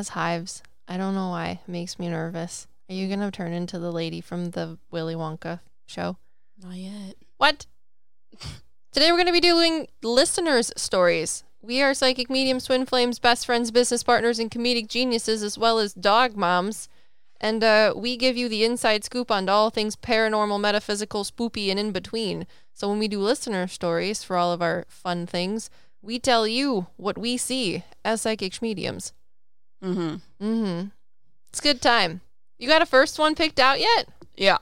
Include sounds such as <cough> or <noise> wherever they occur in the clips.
has hives. I don't know why. It makes me nervous. Are you gonna turn into the lady from the Willy Wonka show? Not yet. What? <laughs> Today we're gonna be doing listeners' stories. We are psychic mediums, twin flames, best friends, business partners, and comedic geniuses, as well as dog moms. And uh, we give you the inside scoop on all things paranormal, metaphysical, spoopy, and in between. So when we do listener stories for all of our fun things, we tell you what we see as psychic mediums. Mm-hmm. Mm-hmm. It's good time. You got a first one picked out yet? Yeah.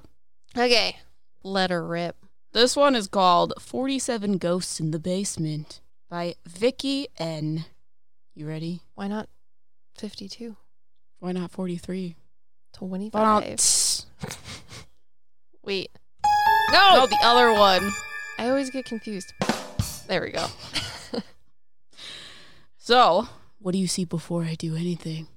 Okay. Let her rip. This one is called 47 Ghosts in the Basement by Vicky N. You ready? Why not 52? Why not 43? 25. <laughs> Wait. No, No! the other one. I always get confused. There we go. <laughs> So, what do you see before I do anything?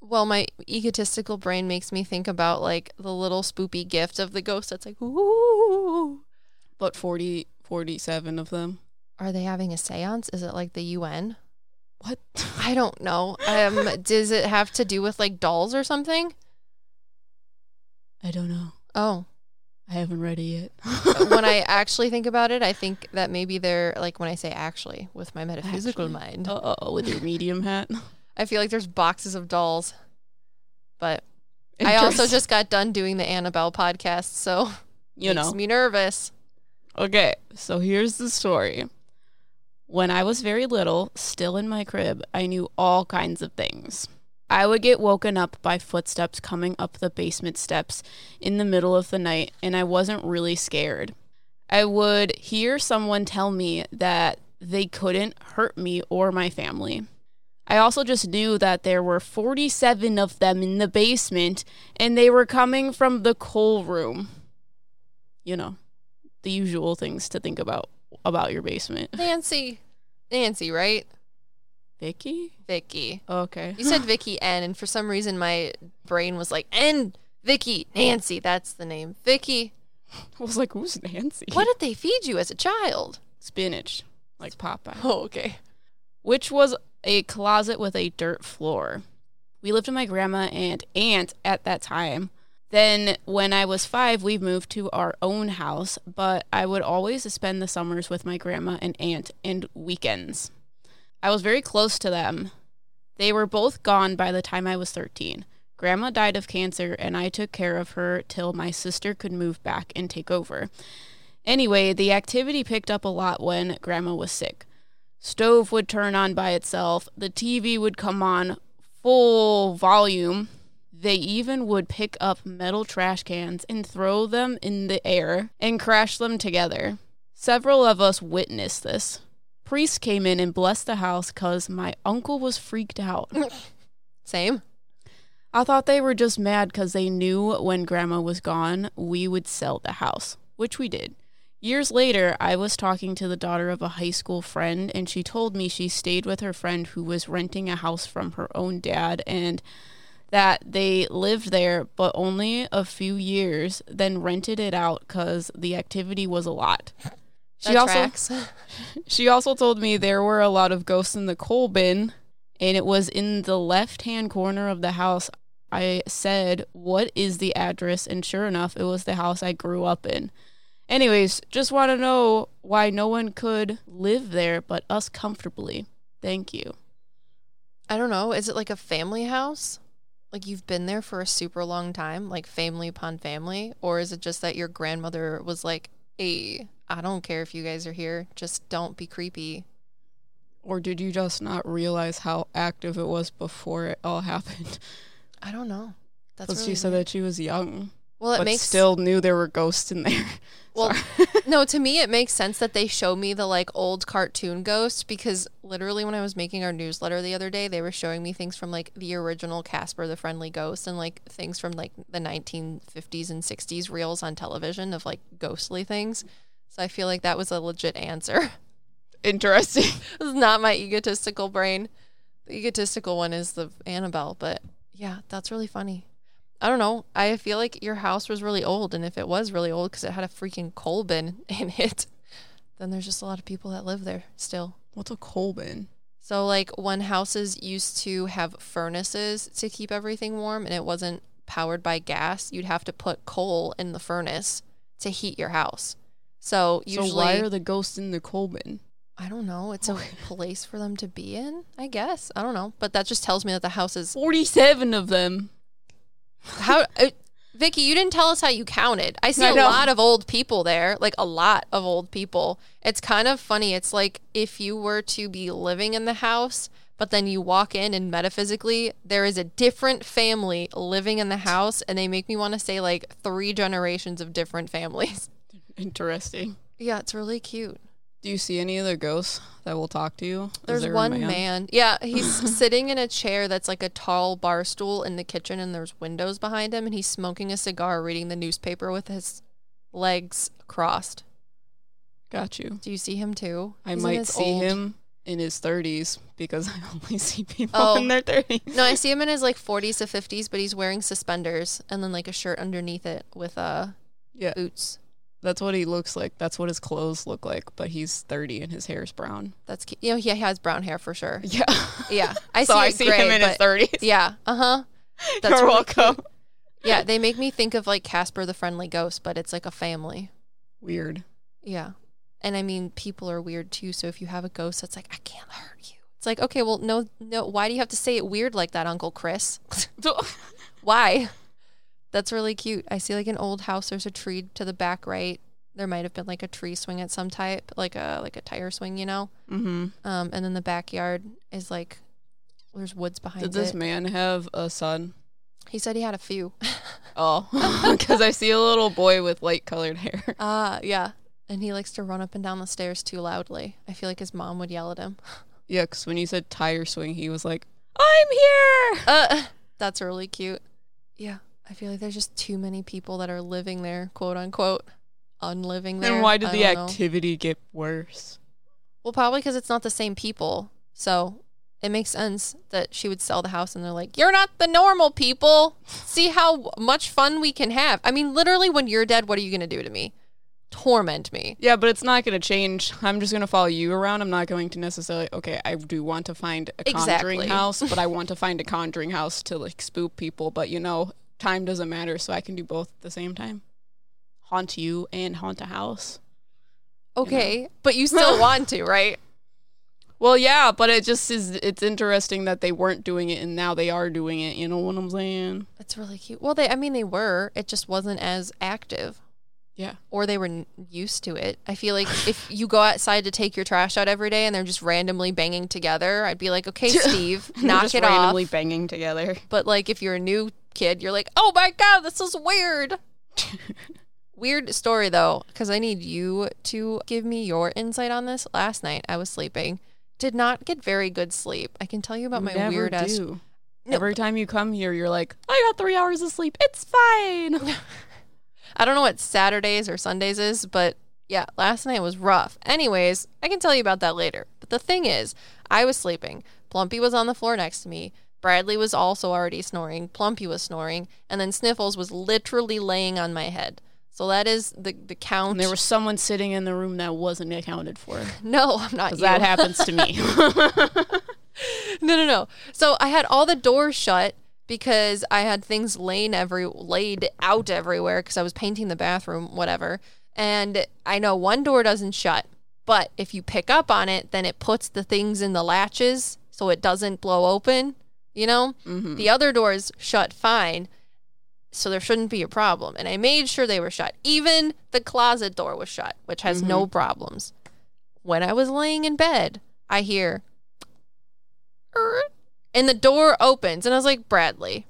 Well, my egotistical brain makes me think about like the little spoopy gift of the ghost that's like, ooh. But 40, 47 of them. Are they having a seance? Is it like the UN? What? <laughs> I don't know. Um, does it have to do with like dolls or something? I don't know. Oh, I haven't read it yet. <laughs> when I actually think about it, I think that maybe they're like when I say actually with my metaphysical Actually. mind, oh, with your medium hat. <laughs> <laughs> I feel like there's boxes of dolls. But I also just got done doing the Annabelle podcast, so you makes know. me nervous. Okay, so here's the story. When I was very little, still in my crib, I knew all kinds of things. I would get woken up by footsteps coming up the basement steps in the middle of the night, and I wasn't really scared. I would hear someone tell me that they couldn't hurt me or my family. I also just knew that there were 47 of them in the basement, and they were coming from the coal room. You know, the usual things to think about about your basement. Nancy. Nancy, right? Vicky? Vicky. Okay. You said Vicky N, and for some reason my brain was like, N, Vicky, Nancy. That's the name. Vicky. <laughs> I was like, who's Nancy? What did they feed you as a child? Spinach, like Popeye. <laughs> Oh, okay. Which was a closet with a dirt floor. We lived with my grandma and aunt at that time. Then, when I was five, we moved to our own house, but I would always spend the summers with my grandma and aunt and weekends. I was very close to them. They were both gone by the time I was 13. Grandma died of cancer, and I took care of her till my sister could move back and take over. Anyway, the activity picked up a lot when Grandma was sick. Stove would turn on by itself, the TV would come on full volume. They even would pick up metal trash cans and throw them in the air and crash them together. Several of us witnessed this. Priest came in and blessed the house because my uncle was freaked out. <laughs> Same. I thought they were just mad because they knew when grandma was gone, we would sell the house, which we did. Years later, I was talking to the daughter of a high school friend, and she told me she stayed with her friend who was renting a house from her own dad and that they lived there, but only a few years, then rented it out because the activity was a lot. She also <laughs> she also told me there were a lot of ghosts in the coal bin, and it was in the left hand corner of the house. I said, What is the address? And sure enough, it was the house I grew up in. Anyways, just want to know why no one could live there but us comfortably. Thank you. I don't know. Is it like a family house? Like you've been there for a super long time, like family upon family? Or is it just that your grandmother was like, hey, I don't care if you guys are here, just don't be creepy? Or did you just not realize how active it was before it all <laughs> happened? I don't know. That's really she said weird. that she was young, Well, it but makes still knew there were ghosts in there. <laughs> Well, no, to me it makes sense that they show me the like old cartoon ghost because literally when I was making our newsletter the other day, they were showing me things from like the original Casper the Friendly Ghost and like things from like the 1950s and 60s reels on television of like ghostly things. So I feel like that was a legit answer. <laughs> Interesting. <laughs> this is not my egotistical brain. The egotistical one is the Annabelle, but yeah, that's really funny. I don't know. I feel like your house was really old, and if it was really old because it had a freaking coal bin <laughs> in it, then there's just a lot of people that live there still. What's a coal bin? So, like, when houses used to have furnaces to keep everything warm and it wasn't powered by gas, you'd have to put coal in the furnace to heat your house. So, usually, so why are the ghosts in the coal bin? I don't know. It's a place for them to be in, I guess. I don't know. But that just tells me that the house is. Forty-seven of them. How. Uh, Vicky, you didn't tell us how you counted. I see I a know. lot of old people there, like a lot of old people. It's kind of funny. It's like if you were to be living in the house, but then you walk in and metaphysically there is a different family living in the house, and they make me want to say like three generations of different families. Interesting. Yeah, it's really cute. Do you see any other ghosts that will talk to you? There's there one man. Yeah, he's <laughs> sitting in a chair that's like a tall bar stool in the kitchen, and there's windows behind him, and he's smoking a cigar, reading the newspaper with his legs crossed. Got you. Do you see him too? I He's might see old- him in his thirties because I <laughs> only see people Oh. in their thirties. No, I see him in his like 40s to 50s, but he's wearing suspenders and then like a shirt underneath it with uh Yeah, boots. That's what he looks like. That's what his clothes look like. But he's thirty and his hair's brown. That's cute. You know, he has brown hair for sure. Yeah. <laughs> Yeah, <laughs> I so see. I see gray, him in his but- thirties. Yeah. Uh huh. <laughs> That's You're really welcome. cute. Yeah, they make me think of like Casper the Friendly Ghost, but it's like a family. Weird. Yeah. And I mean, people are weird too. So if you have a ghost that's like, I can't hurt you. It's like, okay, well, no, no. Why do you have to say it weird like that, Uncle Chris? Why? That's really cute. I see like an old house. There's a tree to the back right. There might have been like a tree swing at some type, like a like a tire swing, you know. mm-hmm. Um, and then the backyard is like there's woods behind Did this it. man have a son? he said he had a few. Oh, <laughs> because I see a little boy with light colored hair. <laughs> Ah, yeah. And he likes to run up and down the stairs too loudly. I feel like his mom would yell at him. <laughs> Yeah, because when you said tire swing, he was like, "I'm here." Uh, that's really cute. Yeah, I feel like there's just too many people that are living there, quote unquote, unliving there. Then why did I the don't know. activity get worse? Well, probably because it's not the same people. So it makes sense that she would sell the house and they're like, You're not the normal people. See how much fun we can have. I mean, literally, when you're dead, what are you going to do to me? Torment me. Yeah, but it's not going to change. I'm just going to follow you around. I'm not going to necessarily. Okay, I do want to find a conjuring Exactly. house, but I <laughs> want to find a conjuring house to like spook people. But you know, time doesn't matter, so I can do both at the same time. Haunt you and haunt a house. Okay. But you still <laughs> want to, right? Well, yeah, but it just is. It's interesting that they weren't doing it and now they are doing it. You know what I'm saying? That's really cute. Well, they, I mean, they were. It just wasn't as active. Yeah. or they were n- used to it. I feel like if you go outside to take your trash out every day and they're just randomly banging together, I'd be like, okay, <laughs> Steve, knock just it randomly off. banging together. But like, if you're a new kid, you're like, oh my god, this is weird. <laughs> weird story though, because I need you to give me your insight on this. Last night I was sleeping, did not get very good sleep. I can tell you about my Never weird ass. No, Every time you come here, you're like, I got three hours of sleep. It's fine. <laughs> I don't know what Saturdays or Sundays is, but yeah, last night was rough. Anyways, I can tell you about that later. But the thing is, I was sleeping. Plumpy was on the floor next to me. Bradley was also already snoring. Plumpy was snoring. And then Sniffles was literally laying on my head. So that is the, the count. And there was someone sitting in the room that wasn't accounted for. <laughs> no, I'm not. that <laughs> happens to me. <laughs> no, no, no. So I had all the doors shut because I had things laying every laid out everywhere because I was painting the bathroom, whatever. And I know one door doesn't shut, but if you pick up on it, then it puts the things in the latches so it doesn't blow open. You know, Mhm. the other doors shut fine, so there shouldn't be a problem. And I made sure they were shut. Even the closet door was shut, which has no problems. When I was laying in bed, I hear, "Er," and the door opens, and I was like, Bradley,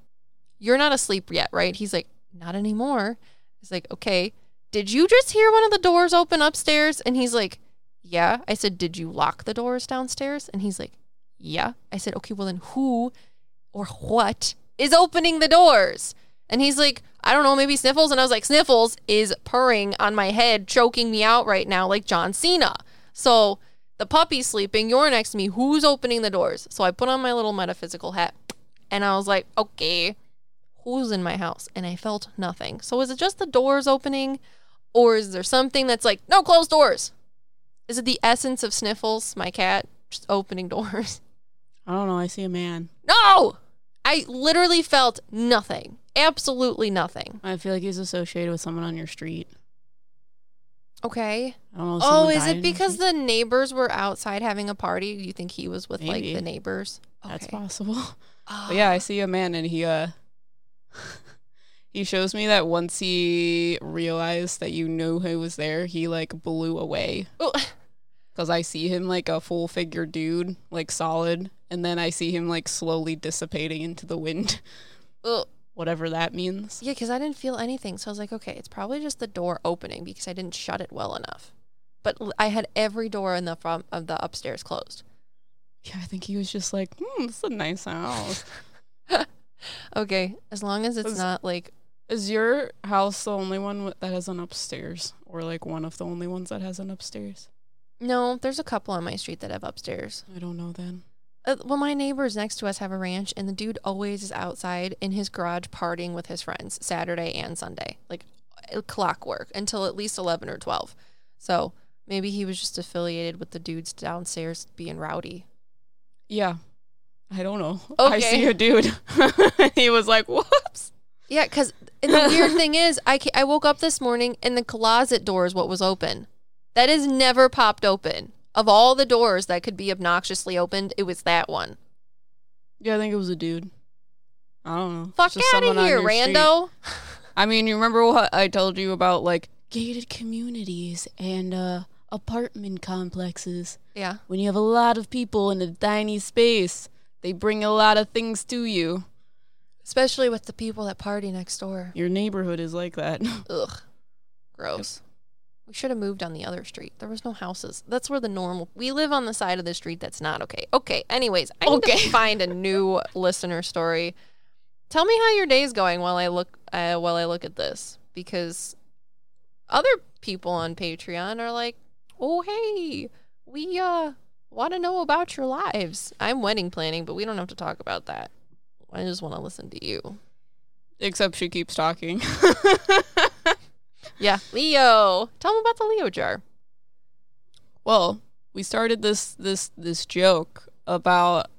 you're not asleep yet, right? He's like, not anymore. He's like, okay. Did you just hear one of the doors open upstairs? And he's like, yeah. I said, did you lock the doors downstairs? And he's like, yeah. I said, okay, well then who or what is opening the doors? And he's like, I don't know, maybe Sniffles. And I was like, Sniffles is purring on my head, choking me out right now like John Cena. So the puppy's sleeping. You're next to me. Who's opening the doors? So I put on my little metaphysical hat and I was like, okay, who's in my house? And I felt nothing. So is it just the doors opening or is there something that's like, no, close doors? Is it the essence of Sniffles, my cat, just opening <laughs> doors? I don't know. I see a man. No! I literally felt nothing. Absolutely nothing. I feel like he's associated with someone on your street. Okay. I don't know. Oh, is it because the neighbors were outside having a party? Do you think he was with Maybe. like the neighbors? that's possible? <laughs> But yeah, I see a man and he uh <laughs> he shows me that once he realized that you knew who was there, he like blew away. <laughs> Cuz I see him like a full figure dude, like solid, and then I see him like slowly dissipating into the wind, <laughs> Ugh. whatever that means. Yeah, because I didn't feel anything. So I was like, okay, it's probably just the door opening because I didn't shut it well enough. But l- I had every door in the front of the upstairs closed. Yeah, I think he was just like, "Hmm, this is a nice house." <laughs> <laughs> Okay, as long as it's Was- not like Is your house the only one wi- that has an upstairs or like one of the only ones that has an upstairs? no, there's a couple on my street that have upstairs. I don't know then. Uh, well, my neighbors next to us have a ranch, and the dude always is outside in his garage partying with his friends Saturday and Sunday, like uh, clockwork until at least eleven or twelve. So maybe he was just affiliated with the dudes downstairs being rowdy. Yeah. I don't know. <laughs> I see a dude. <laughs> he was like, whoops. Yeah, because the weird <laughs> thing is, I I woke up this morning and the closet door is what was open. That is never popped open. Of all the doors that could be obnoxiously opened, it was that one. Yeah, I think it was a dude. I don't know. Fuck out of here, rando. <laughs> I mean, you remember what I told you about like gated communities and uh apartment complexes? Yeah. When you have a lot of people in a tiny space, they bring a lot of things to you. Especially with the people that party next door. Your neighborhood is like that. <laughs> Ugh. Gross. We should have moved on the other street. There was no houses. That's where the normal. We live on the side of the street that's not okay. Okay. Anyways, I need to <laughs> find a new listener story. Tell me how your day's going while I look uh, while I look at this because other people on Patreon are like, "Oh, hey, we uh want to know about your lives." I'm wedding planning, but we don't have to talk about that. I just want to listen to you. Except she keeps talking. <laughs> Yeah, Leo. Tell me about the Leo jar. well, we started this this this joke about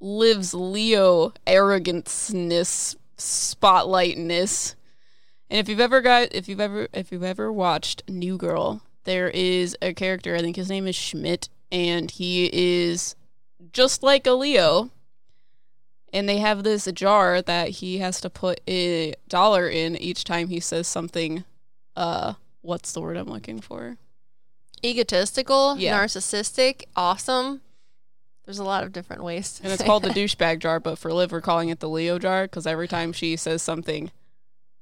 Liv's Leo arroganceness, spotlightness. And if you've ever got if you've ever if you've ever watched New Girl, there is a character, I think his name is Schmidt, and he is just like a Leo. And they have this jar that he has to put a dollar in each time he says something uh what's the word I'm looking for? egotistical, Yeah. narcissistic, awesome. There's a lot of different ways. To And it's called the douchebag jar, but for Liv, we're calling it the Leo jar because every time she says something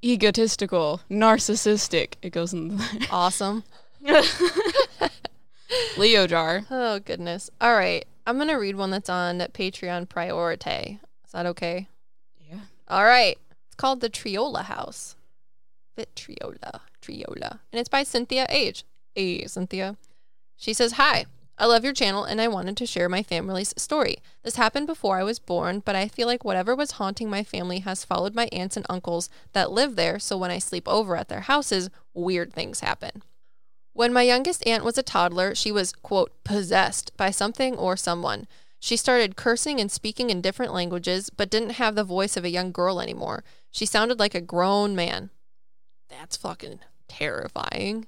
egotistical, narcissistic, it goes in the <laughs> awesome. <laughs> Leo jar. Oh goodness. All right, I'm gonna read one that's on Patreon Priorite. Is that okay? Yeah. All right. It's called the Triola House. Vitriola, Triola, and it's by Cynthia Age. Hey, Cynthia. She says, "Hi." I love your channel and I wanted to share my family's story. This happened before I was born, but I feel like whatever was haunting my family has followed my aunts and uncles that live there, so when I sleep over at their houses, weird things happen. When my youngest aunt was a toddler, she was, quote, possessed by something or someone. She started cursing and speaking in different languages, but didn't have the voice of a young girl anymore. She sounded like a grown man. That's fucking terrifying.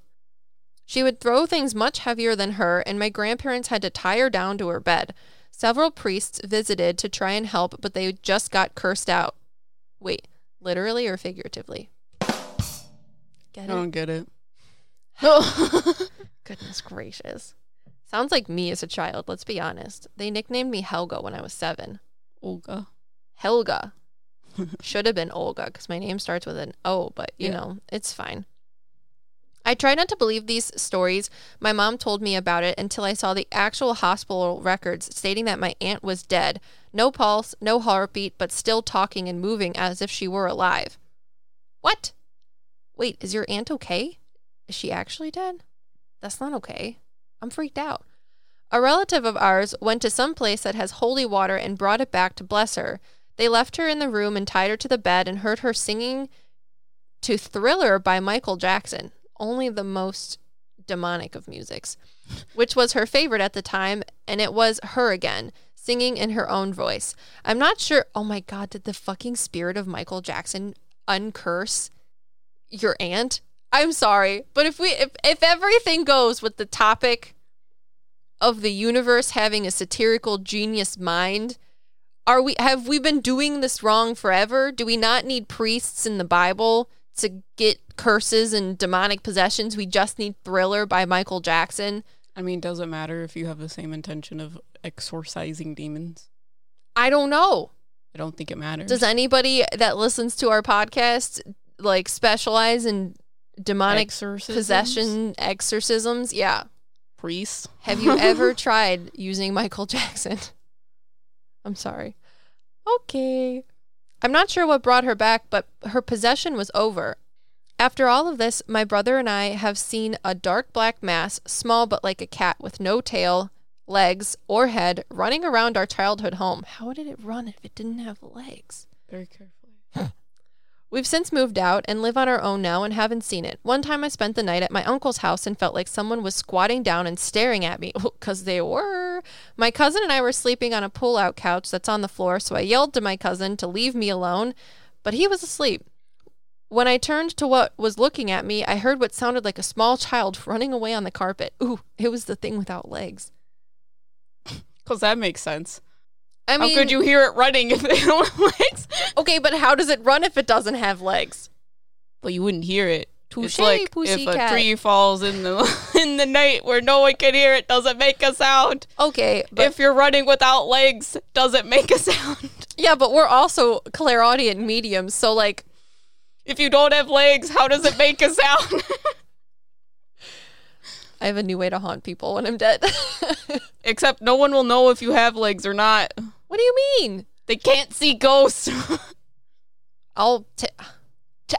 She would throw things much heavier than her, and my grandparents had to tie her down to her bed. Several priests visited to try and help, but they just got cursed out. Wait, literally or figuratively? I Get it? don't get it. Goodness gracious. Sounds like me as a child, let's be honest. They nicknamed me Helga when I was seven. Olga. Helga. <laughs> Should have been Olga because my name starts with an O, but you Yeah. know, it's fine. I tried not to believe these stories. My mom told me about it until I saw the actual hospital records stating that my aunt was dead. No pulse, no heartbeat, but still talking and moving as if she were alive. What? Wait, is your aunt okay? Is she actually dead? That's not okay. I'm freaked out. A relative of ours went to some place that has holy water and brought it back to bless her. They left her in the room and tied her to the bed and heard her singing to Thriller by Michael Jackson, only the most demonic of musics, which was her favorite at the time, and it was her again, singing in her own voice. I'm not sure. Oh my God, did the fucking spirit of Michael Jackson uncurse your aunt? I'm sorry, but if we if, if everything goes with the topic of the universe having a satirical genius mind, are we have we been doing this wrong forever? Do we not need priests in the Bible to get curses and demonic possessions? We just need Thriller by Michael Jackson. I mean, does it matter if you have the same intention of exorcising demons? I don't know. I don't think it matters. Does anybody that listens to our podcast like specialize in demonic Exorcisms? possession exorcisms? Yeah. priests? Have you ever <laughs> tried using Michael Jackson? <laughs> I'm sorry. Okay. I'm not sure what brought her back, but her possession was over. After all of this, my brother and I have seen a dark black mass, small but like a cat, with no tail, legs, or head, running around our childhood home. How did it run if it didn't have legs? Very carefully. <laughs> We've since moved out and live on our own now and haven't seen it. One time I spent the night at my uncle's house and felt like someone was squatting down and staring at me <laughs> because they were. My cousin and I were sleeping on a pull out couch that's on the floor, so I yelled to my cousin to leave me alone, but he was asleep. When I turned to what was looking at me, I heard what sounded like a small child running away on the carpet. Ooh, it was the thing without legs. <laughs> Because that makes sense. I mean, How could you hear it running if they <laughs> don't have legs? okay, but how does it run if it doesn't have legs? Well, you wouldn't hear it. It's like if a pussycat. tree falls in the <laughs> in the night where no one can hear it, doesn't make a sound. Okay, but if you're running without legs, doesn't make a <laughs> sound. Yeah, but we're also clairaudient mediums, so like If you don't have legs, how does it make a sound? I have a new way to haunt people when I'm dead. Except no one will know if you have legs or not. What do you mean? They can't see ghosts. <laughs> I'll t- t-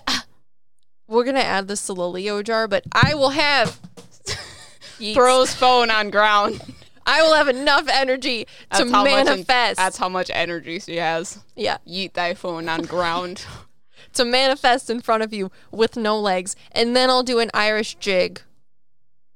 We're going to add this to the Leo jar, but I will have <laughs> Throws phone on ground. <laughs> I will have enough energy to That's much- manifest. That's how much energy she has. yeah, Yeet thy phone on ground. to manifest in front of you with no legs, and then I'll do an Irish jig.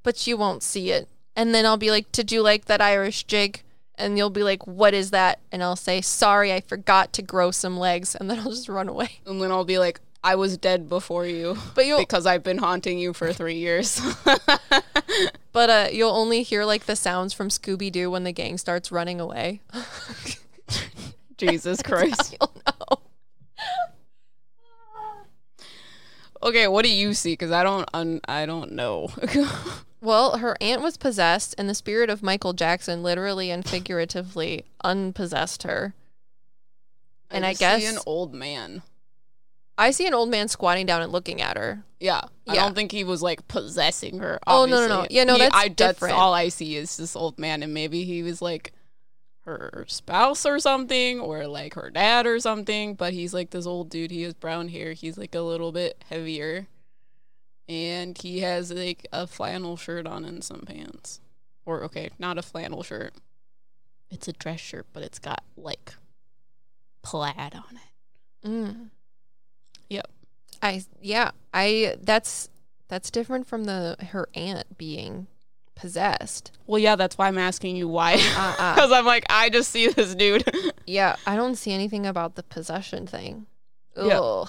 But you won't see it. And then I'll be like, "Did you like that Irish jig?" And you'll be like, "What is that?" And I'll say, "Sorry, I forgot to grow some legs." And then <laughs> I'll just run away. and then I'll be like, I was dead before you. <laughs> But you'll Because I've been haunting you for three years. <laughs> but uh you'll only hear like the sounds from Scooby Doo when the gang starts running away. Jesus Christ. You'll know. Okay, what do you see? Because I don't, un- I don't know. Well, her aunt was possessed, and the spirit of Michael Jackson literally and figuratively unpossessed her. And I, just guess see an old man. I see an old man squatting down and looking at her. Yeah, I Yeah. don't think he was like possessing her. Oh, no, no, no. Yeah, no, He- that's I, that's different. all I see is this old man, and maybe he was like her spouse or something, or like her dad or something. But he's like this old dude. He has brown hair. He's like a little bit heavier, and he has like a flannel shirt on and some pants. Or okay, not a flannel shirt. It's a dress shirt, but it's got like plaid on it. Mm. Yep. I yeah, I that's that's different from the her aunt being possessed. Well, yeah, that's why I'm asking you why. Uh, uh, <laughs> Because I'm like, I just see this dude. <laughs> yeah, I don't see anything about the possession thing. Yeah.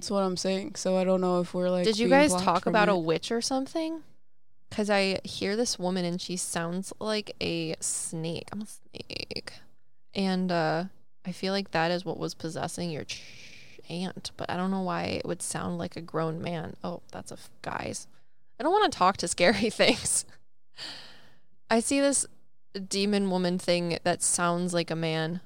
That's what I'm saying. So I don't know if we're like. Did you guys talk about it. a witch or something? Because I hear this woman and she sounds like a snake. I'm a snake. And uh, I feel like that is what was possessing your ch- aunt, but I don't know why it would sound like a grown man. Oh, that's a f- guys. I don't want to talk to scary <laughs> things. I see this demon woman thing that sounds like a man.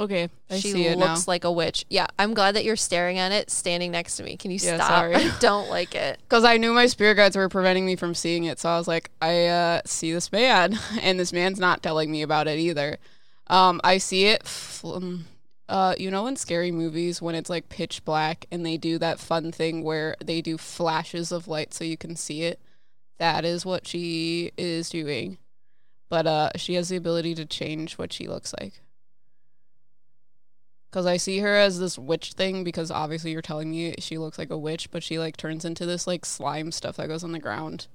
Okay, I she see it now. looks like a witch. Yeah, I'm glad that you're staring at it, standing next to me. Can you Yeah, stop? sorry. I <laughs> don't like it. <laughs> Because I knew my spirit guides were preventing me from seeing it, so I was like, I uh, see this man, <laughs> and this man's not telling me about it either. Um, I see it. F- um, uh, you know, in scary movies when it's like pitch black and they do that fun thing where they do flashes of light so you can see it. That is what she is doing, but uh, she has the ability to change what she looks like. Cause I see her as this witch thing because obviously you're telling me she looks like a witch, but she like turns into this like slime stuff that goes on the ground.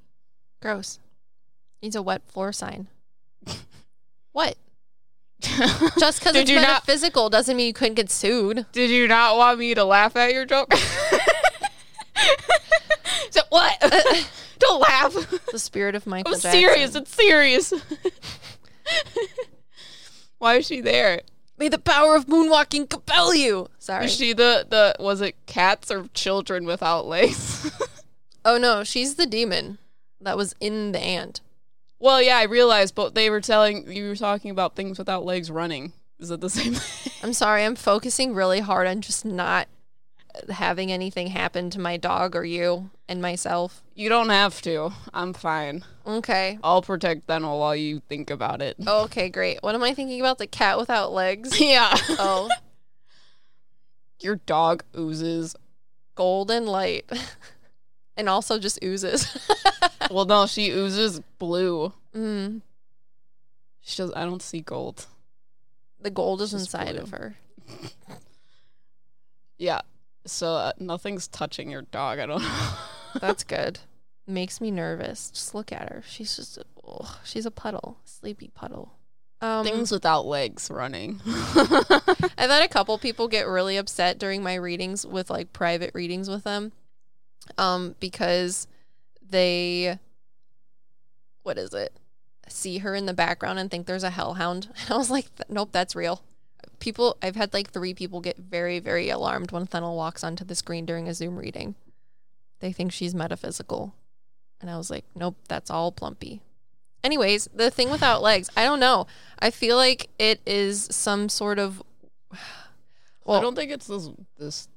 Gross. Needs a wet floor sign. <laughs> what? <laughs> Just because it's you not- metaphysical doesn't mean you couldn't get sued. Did you not want me to laugh at your joke? <laughs> so what? Don't laugh. The spirit of Michael I'm Jackson. serious. It's serious. Why is she there? May the power of moonwalking compel you. Sorry. Is she the the was it cats or children without legs? <laughs> oh no, she's the demon that was in the aunt. well, yeah, I realized, but they were telling you were talking about things without legs running. Is it the same <laughs> thing? I'm sorry, I'm focusing really hard on just not having anything happen to my dog or you and myself. you don't have to. I'm fine. Okay. I'll protect Fennel while you think about it. <laughs> Okay, great. What am I thinking about? The cat without legs? <laughs> Yeah. Oh, <laughs> Your dog oozes. golden light. and also just oozes. Well, no, she oozes blue. mm, She does. I don't see gold. the gold is inside blue. of her. Yeah. So uh, nothing's touching your dog. I don't know. <laughs> That's good. Makes me nervous. Just look at her. She's just, oh, she's a puddle, sleepy puddle. Um, Things without legs running. <laughs> I've had a couple people get really upset during my readings with like private readings with them, um, because they, what is it? See her in the background and think there's a hellhound. And <laughs> I was like, nope, that's real. People, I've had like three people get very, very alarmed when Fennel walks onto the screen during a Zoom reading. They think she's metaphysical. And I was like, nope, that's all plumpy. Anyways, the thing without legs, I don't know. I feel like it is some sort of. <sighs> I don't think it's this this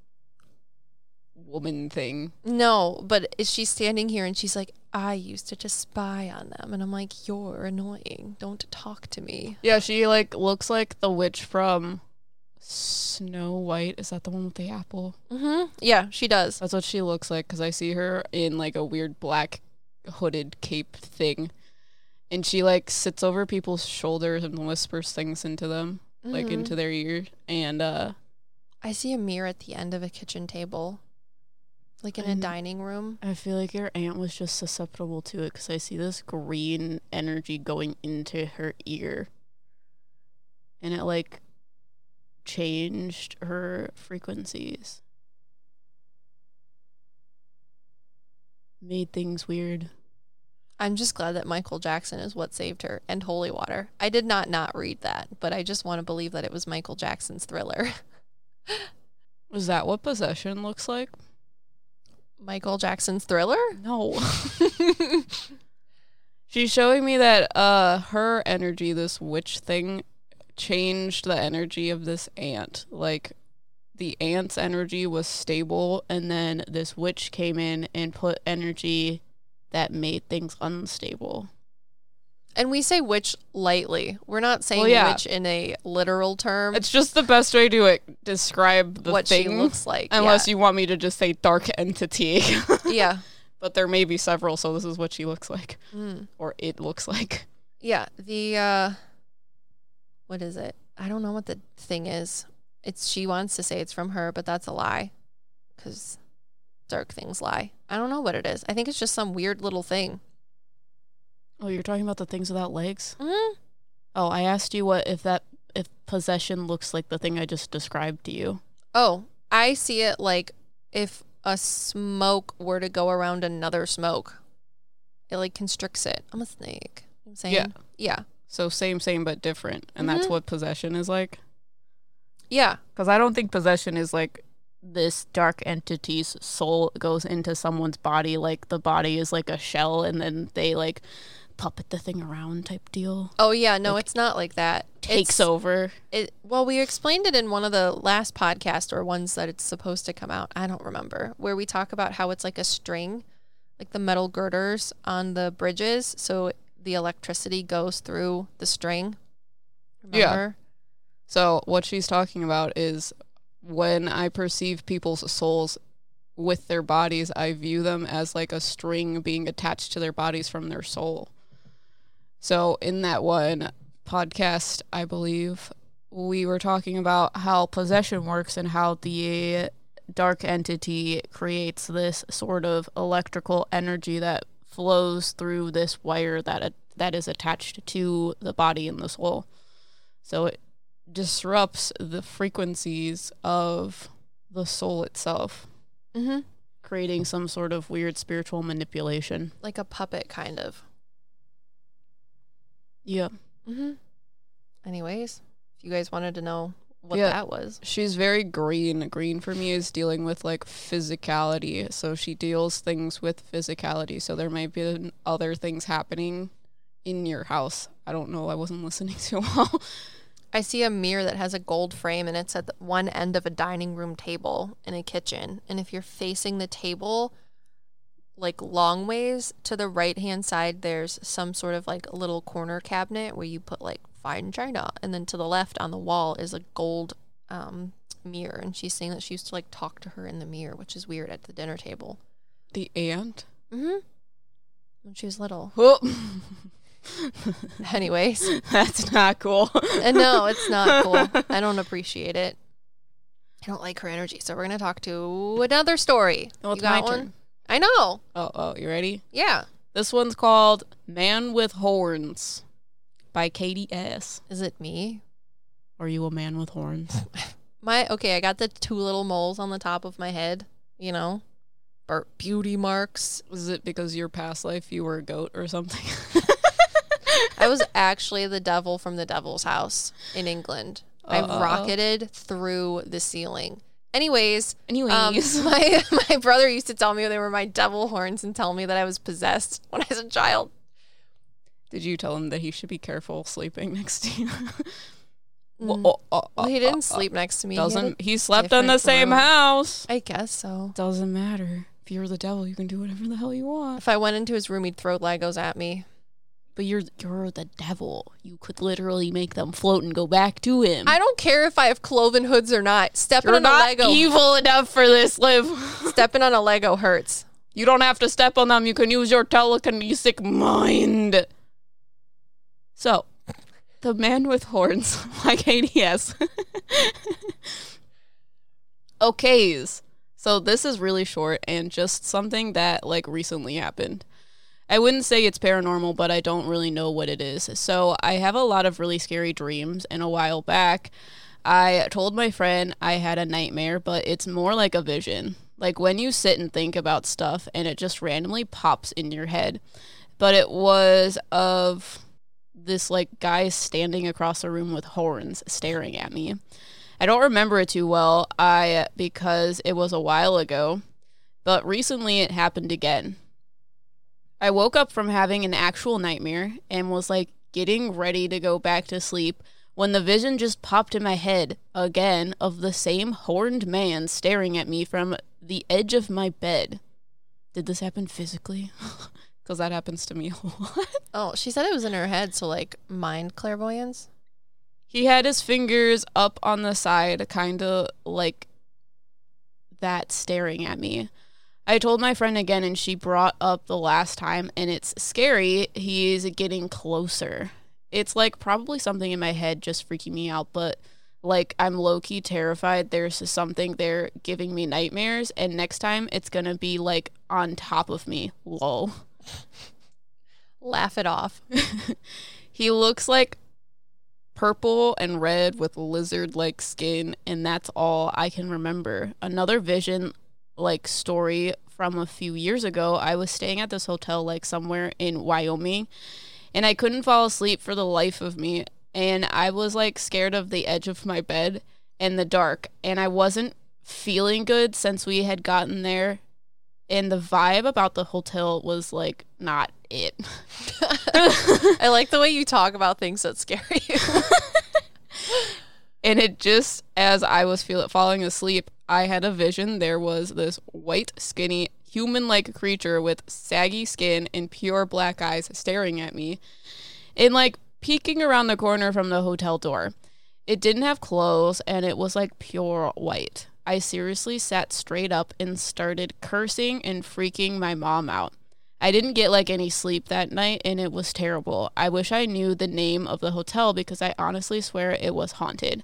woman thing. no, but is she standing here and she's like, I used to just spy on them. And I'm like, you're annoying. Don't talk to me. Yeah, she like looks like the witch from Snow White. Is that the one with the apple? Mm-hmm. Yeah, she does. That's what she looks like because I see her in like a weird black hooded cape thing, and she like sits over people's shoulders and whispers things into them, like Mhm. into their ear. And uh, I see a mirror at the end of a kitchen table, like in a dining room. I feel like your aunt was just susceptible to it because I see this green energy going into her ear, and it like changed her frequencies. Made things weird. I'm just glad that Michael Jackson is what saved her and Holy Water. I did not not read that, but I just want to believe that it was Michael Jackson's thriller. <laughs> Is that what possession looks like? Michael Jackson's thriller? No. <laughs> She's showing me that uh her energy, this witch thing, changed the energy of this aunt. Like the aunt's energy was stable and then this witch came in and put energy that made things unstable. And we say witch lightly. We're not saying Well, yeah. witch in a literal term. It's just the best way to like, describe the what thing. she looks like. unless you want me to just say dark entity. <laughs> yeah. but there may be several, so this is what she looks like. Mm. Or it looks like. Yeah, the uh what is it? I don't know what the thing is. It's she wants to say it's from her, but that's a lie cuz dark things lie. I don't know what it is. I think it's just some weird little thing. Oh, you're talking about the things without legs? Mm. Oh, I asked you what if that if possession looks like the thing I just described to you. Oh, I see it like if a smoke were to go around another smoke. It like constricts it. I'm a snake. You know what I'm saying? Yeah. Yeah. So same, same, but different, and that's Mhm. what possession is like. Yeah. Because I don't think possession is like this dark entity's soul goes into someone's body, like the body is like a shell, and then they like puppet the thing around type deal. Oh yeah, no, Like, it's not like that. Takes It's- over. it well we explained it in one of the last podcasts or ones that it's supposed to come out i don't remember where we talk about how it's like a string like the metal girders on the bridges so the electricity goes through the string Yeah. So what she's talking about is when I perceive people's souls with their bodies, I view them as like a string being attached to their bodies from their soul. So in that one podcast, I believe we were talking about how possession works and how the dark entity creates this sort of electrical energy that flows through this wire that that is attached to the body and the soul. So it disrupts the frequencies of the soul itself, Mm-hmm. creating some sort of weird spiritual manipulation. Like a puppet, kind of. Yeah. Mm-hmm. Anyways, if you guys wanted to know what Yeah. that was, She's very green. Green for me is dealing with like physicality. So she deals things with physicality. So there might be other things happening in your house. I don't know. I wasn't <laughs> listening too well. I see a mirror that has a gold frame and it's at one end of a dining room table in a kitchen. And if you're facing the table, like long ways to the right hand side, there's some sort of like little corner cabinet where you put like fine china. And then to the left on the wall is a gold um, mirror. And she's saying that she used to like talk to her in the mirror, which is weird at the dinner table. the aunt Mm-hmm. When she was little. <laughs> Oh, <laughs> Anyways. <laughs> that's not cool. And no, it's not cool. I don't appreciate it. I don't like her energy. So we're gonna talk to another story. Oh, it's you got my one? turn. I know. Oh, oh, you ready? Yeah. This one's called Man with Horns by Katie S. Is it me? Are you a man with horns? <laughs> My okay. I got the two little moles on the top of my head. You know, Bur- beauty marks. Was it because your past life you were a goat or something? <laughs> I was <laughs> actually the devil from the Devil's House in England. I Uh-oh. rocketed through the ceiling. Anyways, Anyways, Um, <laughs> my my brother used to tell me they were my devil horns and tell me that I was possessed when I was a child. did you tell him that he should be careful sleeping next to you? <laughs> Mm. Oh, oh, oh, Well, he didn't oh. sleep next to me. He Doesn't he slept in the different same room. house? I guess so. Doesn't matter. If you're the devil, you can do whatever the hell you want. If I went into his room, he'd throw Legos at me. But you're you're the devil. You could literally make them float and go back to him. I don't care if I have cloven hoods or not. Stepping you're on a Lego, evil enough for this, Liv. <laughs> stepping on a Lego hurts. You don't have to step on them. You can use your telekinetic mind. So, the man with horns, <laughs> like ADS. <laughs> Okays. So this is really short and just something that like recently happened. I wouldn't say it's paranormal, but I don't really know what it is. So I have a lot of really scary dreams, and a while back, I told my friend I had a nightmare, but it's more like a vision. Like when you sit and think about stuff and it just randomly pops in your head. But it was of this like guy standing across the room with horns staring at me. I don't remember it too well, I because it was a while ago, but recently it happened again. I woke up from having an actual nightmare and was like getting ready to go back to sleep when the vision just popped in my head again of the same horned man staring at me from the edge of my bed. Did this happen physically? <laughs> Because that happens to me a <laughs> lot. Oh, she said it was in her head, so like mind clairvoyance. He had his fingers up on the side, kind of like that, staring at me. I told my friend again, and she brought up the last time, and it's scary. He's getting closer. It's like probably something in my head just freaking me out, but like I'm low key terrified. There's something there giving me nightmares, and next time it's gonna be like on top of me. Lol. <laughs> Laugh it off. <laughs> he looks like purple and red with lizard like skin, and that's all I can remember. Another vision like story from a few years ago, I was staying at this hotel like somewhere in Wyoming, and I couldn't fall asleep for the life of me. And I was like scared of the edge of my bed and the dark, and I wasn't feeling good since we had gotten there. And the vibe about the hotel was like not it. <laughs> I like the way you talk about things that scare you. <laughs> and it just as I was feel- falling asleep, I had a vision. There was this white, skinny, human-like creature with saggy skin and pure black eyes staring at me, and like peeking around the corner from the hotel door. It didn't have clothes, and it was like pure white. I seriously sat straight up and started cursing and freaking my mom out. I didn't get like any sleep that night and it was terrible. I wish I knew the name of the hotel because I honestly swear it was haunted.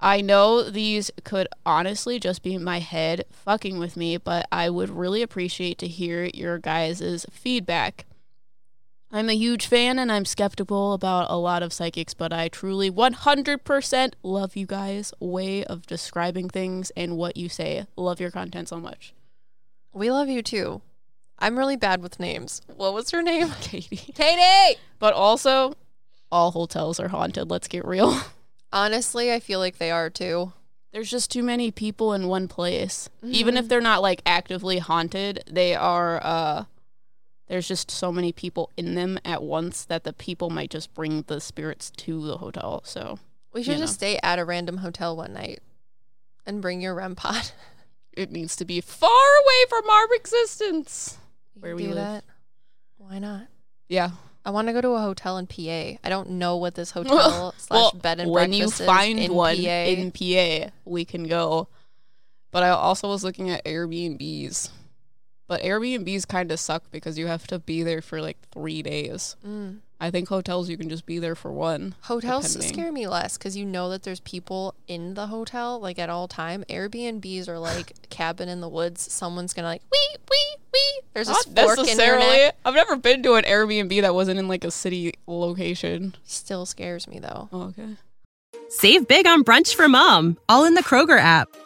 I know these could honestly just be my head fucking with me, but I would really appreciate to hear your guys' feedback. I'm a huge fan and I'm skeptical about a lot of psychics, but I truly 100% love you guys' way of describing things and what you say. Love your content so much. We love you too. I'm really bad with names. What was her name? <laughs> Katie. Katie! But also, all hotels are haunted. Let's get real. <laughs> Honestly, I feel like they are too. There's just too many people in one place. Even Mm-hmm. if they're not like actively haunted, they are uh there's just so many people in them at once that the people might just bring the spirits to the hotel. So We should just stay at a random hotel one night and bring your REM pod. <laughs> it needs to be far away from our existence. Where we do live. that. Why not? Yeah. I want to go to a hotel in PA. I don't know what this <laughs> hotel slash well, bed and when breakfast you is find in one PA. in PA, we can go. But I also was looking at Airbnbs. But Airbnbs kind of suck because you have to be there for like three days. Mm. I think hotels you can just be there for one. Hotels depending. scare me less because you know that there's people in the hotel like at all time. Airbnbs are like <sighs> cabin in the woods. Someone's gonna like wee wee wee. There's a Not fork in your necessarily. neck. I've never been to an Airbnb that wasn't in like a city location. Still scares me though. Oh, okay. Save big on brunch for mom, all in the Kroger app.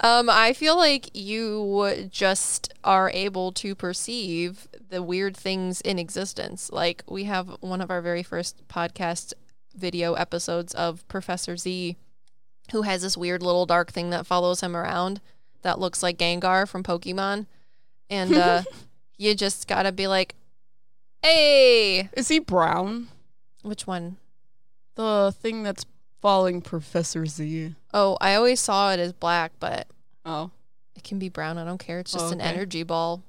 um, I feel like you just are able to perceive the weird things in existence. Like we have one of our very first podcast video episodes of Professor Z, who has this weird little dark thing that follows him around that looks like Gengar from Pokemon, and uh, <laughs> you just gotta be like, "Hey, Is he brown? which one?" The thing that's following Professor Z. Oh, I always saw it as black, but Oh. it can be brown. I don't care. It's just Oh, an energy ball.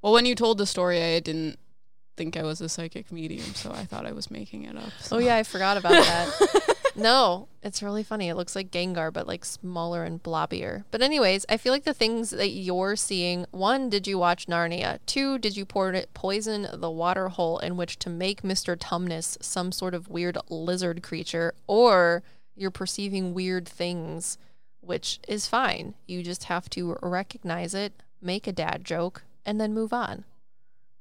Well, when you told the story, I didn't think I was a psychic medium, so I thought I was making it up. so- Oh yeah, I forgot about that. <laughs> <laughs> no, it's really funny. It looks like Gengar, but like smaller and blobbier. But anyways, I feel like the things that you're seeing. One, did you watch Narnia? Two, did you poison the water hole in which to make Mister Tumnus some sort of weird lizard creature? Or you're perceiving weird things, which is fine. You just have to recognize it, make a dad joke, and then move on.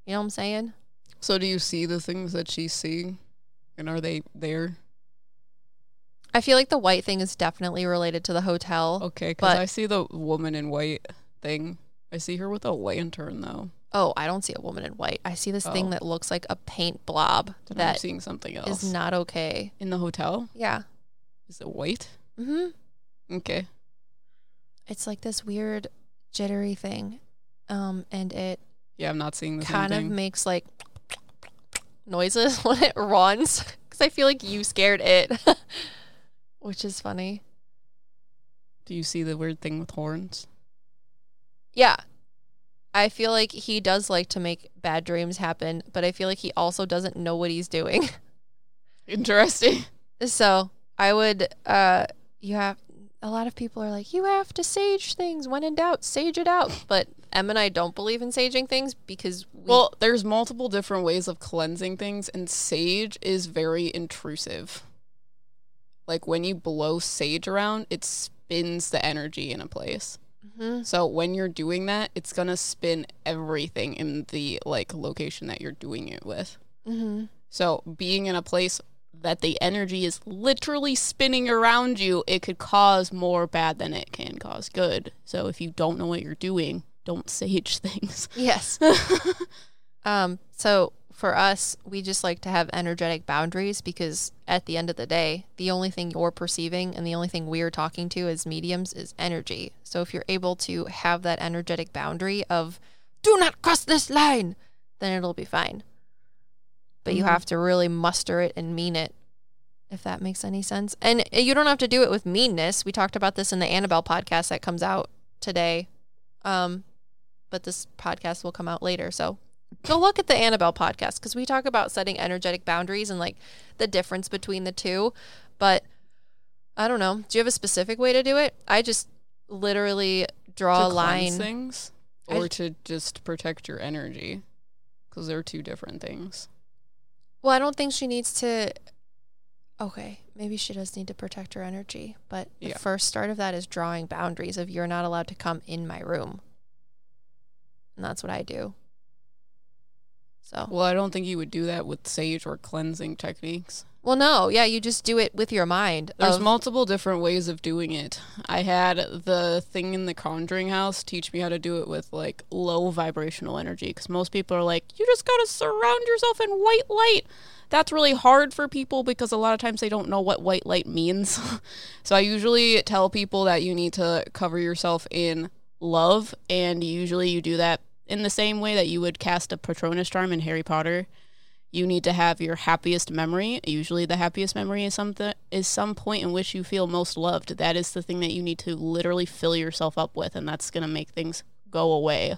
You know what I'm saying? So do you see the things that she's seeing? And are they there? I feel like the white thing is definitely related to the hotel. Okay, because But- I see the woman in white thing. I see her with a lantern though. Oh, I don't see a woman in white. I see this thing Oh. that looks like a paint blob Then I'm that seeing something else. is not okay. in the hotel. Yeah. Is it white? Mm-hmm. Okay. It's like this weird jittery thing. Um, and it Yeah, I'm not seeing the kind of makes like <tsk> <tsk> <tsk> noises <laughs> when it runs because I feel like you scared it, <laughs> which is funny. Do you see the weird thing with horns? Yeah. I feel like he does like to make bad dreams happen, but I feel like he also doesn't know what he's doing. <laughs> Interesting. So I would, uh, you have a lot of people are like, you have to sage things when in doubt, sage it out. <laughs> But Em and I don't believe in saging things because we, Well, there's multiple different ways of cleansing things, and sage is very intrusive. Like when you blow sage around, it spins the energy in a place. Mhm. So when you're doing that, it's gonna spin everything in the like location that you're doing it with. Mhm. So being in a place that the energy is literally spinning around you, it could cause more bad than it can cause good. So if you don't know what you're doing, don't <laughs> sage things. yes. <laughs> um, so for us, we just like to have energetic boundaries because at the end of the day, the only thing you're perceiving and the only thing we're talking to as mediums is energy. So if you're able to have that energetic boundary of do not cross this line, then it'll be fine. But you Mhm. have to really muster it and mean it, if that makes any sense. And you don't have to do it with meanness. We talked about this in the Annabelle podcast that comes out today. Um, but this podcast will come out later. So Go look at the Annabelle podcast because we talk about setting energetic boundaries and like the difference between the two. But I don't know. Do you have a specific way to do it? I just literally draw to a line. things or to just protect your energy because they're two different things. Well, I don't think she needs to. Okay, maybe she does need to protect her energy, but the Yeah. first start of that is drawing boundaries of you're not allowed to come in my room. And that's what I do. So, Well, I don't think you would do that with sage or cleansing techniques. well, no, yeah, you just do it with your mind. There's of- multiple different ways of doing it. I had the thing in the Conjuring House teach me how to do it with like low vibrational energy because most people are like, you just gotta surround yourself in white light. That's really hard for people because a lot of times they don't know what white light means. <laughs> so I usually tell people that you need to cover yourself in love, and usually you do that in the same way that you would cast a Patronus charm in Harry Potter you need to have your happiest memory. Usually the happiest memory is something is some point in which you feel most loved. That is the thing that you need to literally fill yourself up with and that's going to make things go away.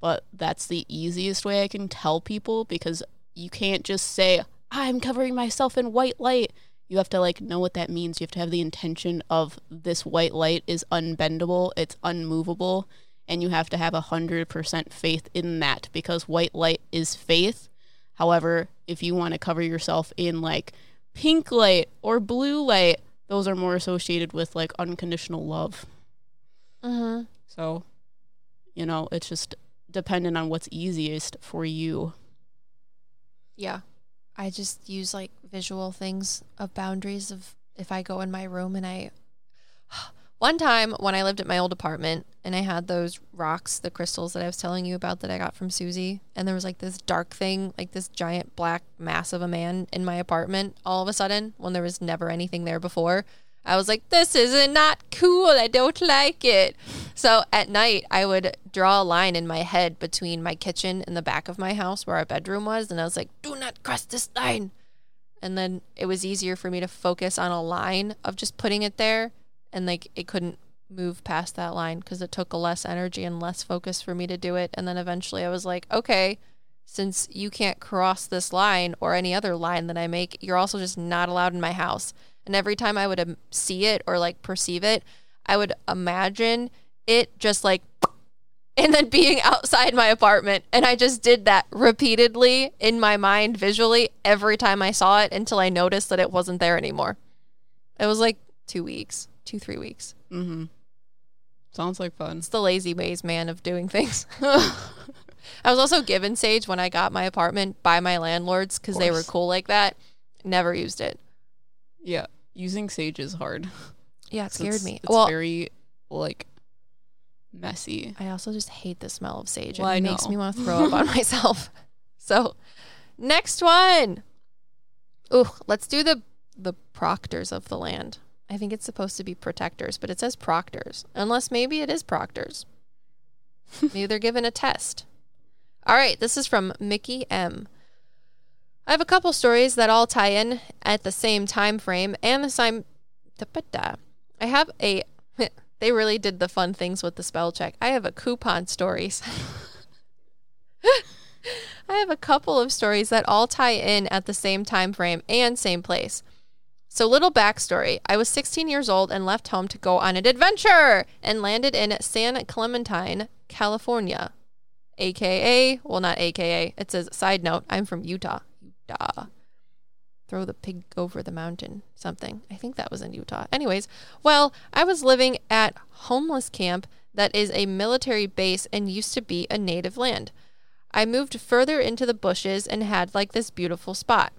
But that's the easiest way I can tell people because you can't just say I'm covering myself in white light. You have to like know what that means. You have to have the intention of this white light is unbendable, it's unmovable, and you have to have a hundred percent faith in that because white light is faith. However, if you want to cover yourself in like pink light or blue light, those are more associated with like unconditional love. Mhm. So, you know, it's just dependent on what's easiest for you. Yeah. I just use like visual things of boundaries of if I go in my room and I one time when I lived at my old apartment and I had those rocks, the crystals that I was telling you about that I got from Susie, and there was like this dark thing, like this giant black mass of a man in my apartment all of a sudden when there was never anything there before. I was like, this is not cool. I don't like it. So at night, I would draw a line in my head between my kitchen and the back of my house where our bedroom was. And I was like, do not cross this line. And then it was easier for me to focus on a line of just putting it there. And like it couldn't move past that line because it took less energy and less focus for me to do it. And then eventually I was like, okay, since you can't cross this line or any other line that I make, you're also just not allowed in my house. And every time I would um, see it or like perceive it, I would imagine it just like <laughs> and then being outside my apartment. And I just did that repeatedly in my mind visually every time I saw it until I noticed that it wasn't there anymore. It was like two weeks, two, three weeks. Mm-hmm. Sounds like fun. It's the lazy ways man of doing things. <laughs> <laughs> I was also given Sage when I got my apartment by my landlords because they were cool like that. Never used it. yeah, using sage is hard. Yeah, it <laughs> scared it's- me. It's well, very like messy. I also just hate the smell of sage. Well, it I makes know. me want to throw up on myself. So, next one. Ooh, let's do the the proctors of the land. I think it's supposed to be protectors, but it says proctors. Unless maybe it is proctors. <laughs> maybe they're given a test. All right, this is from Mickey M. I have a couple stories that all tie in at the same time frame and the same. I have a. <laughs> They really did the fun things with the spell check. I have a coupon stories. <laughs> I have a couple of stories that all tie in at the same time frame and same place. So, little backstory I was 16 years old and left home to go on an adventure and landed in San Clementine, California. AKA, well, not AKA, it says, side note, I'm from Utah. Utah. Throw the pig over the mountain, something. I think that was in Utah. Anyways, well, I was living at homeless camp that is a military base and used to be a native land. I moved further into the bushes and had like this beautiful spot.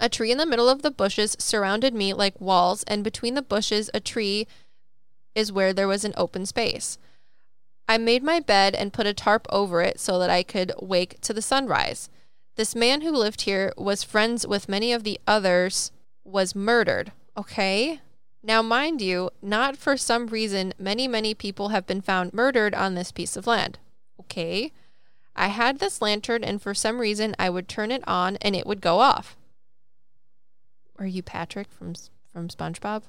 A tree in the middle of the bushes surrounded me like walls, and between the bushes, a tree is where there was an open space. I made my bed and put a tarp over it so that I could wake to the sunrise. This man who lived here was friends with many of the others, was murdered. Okay? Now, mind you, not for some reason, many, many people have been found murdered on this piece of land. Okay? I had this lantern, and for some reason, I would turn it on and it would go off. Are you Patrick from from SpongeBob?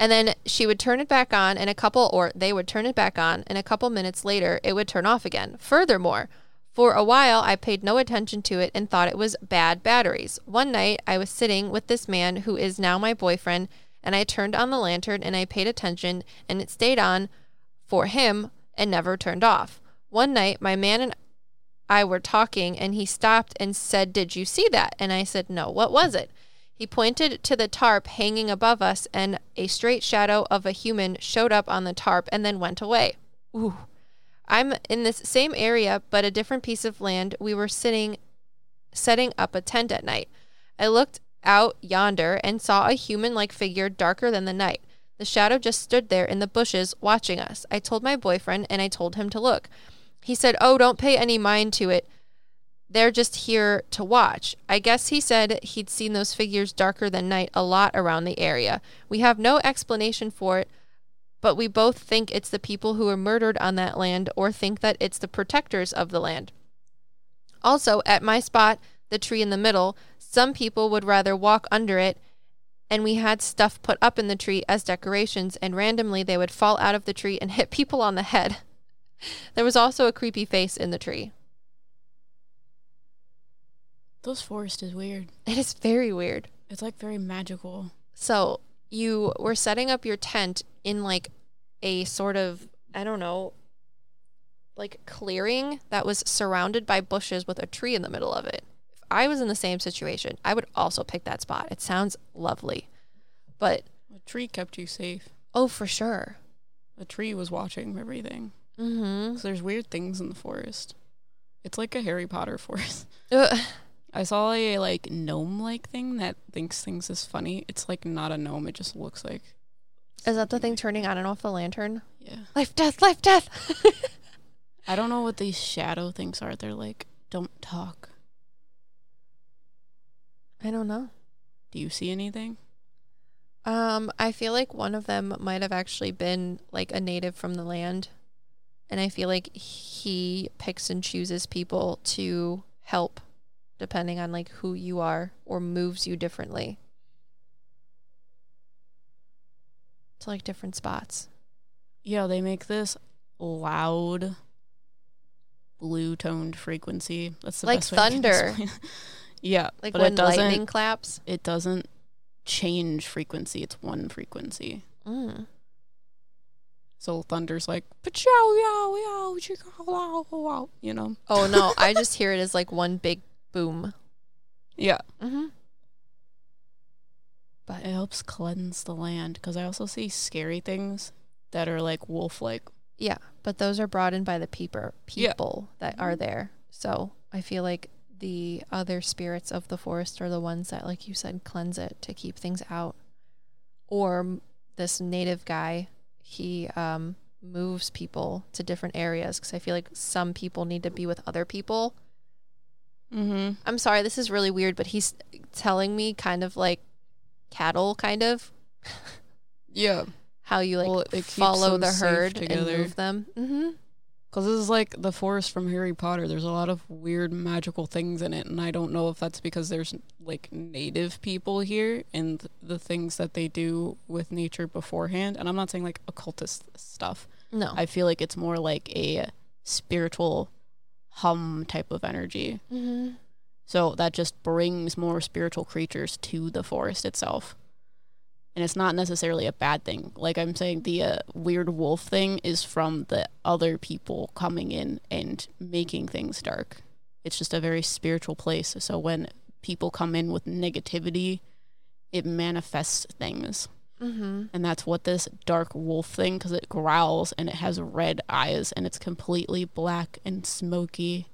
And then she would turn it back on, and a couple, or they would turn it back on, and a couple minutes later, it would turn off again. Furthermore, for a while, I paid no attention to it and thought it was bad batteries. One night, I was sitting with this man who is now my boyfriend, and I turned on the lantern and I paid attention, and it stayed on for him and never turned off. One night, my man and I were talking, and he stopped and said, Did you see that? And I said, No, what was it? He pointed to the tarp hanging above us, and a straight shadow of a human showed up on the tarp and then went away. Ooh. I'm in this same area, but a different piece of land. We were sitting, setting up a tent at night. I looked out yonder and saw a human like figure darker than the night. The shadow just stood there in the bushes watching us. I told my boyfriend and I told him to look. He said, Oh, don't pay any mind to it. They're just here to watch. I guess he said he'd seen those figures darker than night a lot around the area. We have no explanation for it, but we both think it's the people who were murdered on that land or think that it's the protectors of the land. Also, at my spot, the tree in the middle, some people would rather walk under it, and we had stuff put up in the tree as decorations, and randomly they would fall out of the tree and <laughs> hit people on the head. There was also a creepy face in the tree. Those forest is weird. It is very weird. It's like very magical. So you were setting up your tent in like a sort of, I don't know, like clearing that was surrounded by bushes with a tree in the middle of it. If I was in the same situation, I would also pick that spot. It sounds lovely. But A tree kept you safe. oh, for sure. A tree was watching everything. Mm-hmm. 'Cause there's weird things in the forest. It's like a Harry Potter forest. <laughs> Ugh. I saw a like gnome like thing that thinks things is funny. It's like not a gnome. It just looks like Is that the thing turning on and off the lantern? yeah. Life, death, life, death. <laughs> I don't know what these shadow things are. They're like don't talk. I don't know. Do you see anything? Um, I feel like one of them might have actually been like a native from the land. And I feel like he picks and chooses people to help depending on like who you are or moves you differently. To like different spots. Yeah, they make this loud blue toned frequency. That's the Like best way I can thunder. <laughs> yeah, <laughs> Like but when it doesn't lightning claps. it doesn't change frequency. It's one frequency. Mm. So thunder's like "Pachow, yow, yow, chicka, wow, wow," you know. Oh no, <laughs> I just hear it as like one big boom. Yeah, Mm-hmm. but it helps cleanse the land because I also see scary things that are like wolf-like. Yeah, but those are brought in by the peeper Yeah. people that are there. So I feel like the other spirits of the forest are the ones that, like you said, cleanse it to keep things out. Or this native guy, he um, moves people to different areas because I feel like some people need to be with other people. Mm-hmm. I'm sorry, this is really weird, but he's telling me kind of like cattle, kind of Yeah, how you like Well, follow the herd and move them. Mm-hmm. Because this is like the forest from Harry Potter. There's a lot of weird magical things in it, and I don't know if that's because there's like native people here and the things that they do with nature beforehand. And I'm not saying like occultist stuff. No. I feel like it's more like a spiritual hum type of energy. mm-hmm. So that just brings more spiritual creatures to the forest itself. And it's not necessarily a bad thing. Like I'm saying, the uh, weird wolf thing is from the other people coming in and making things dark. It's just a very spiritual place. So when people come in with negativity, it manifests things. Mm-hmm. And that's what this dark wolf thing, because it growls and it has red eyes and it's completely black and smoky.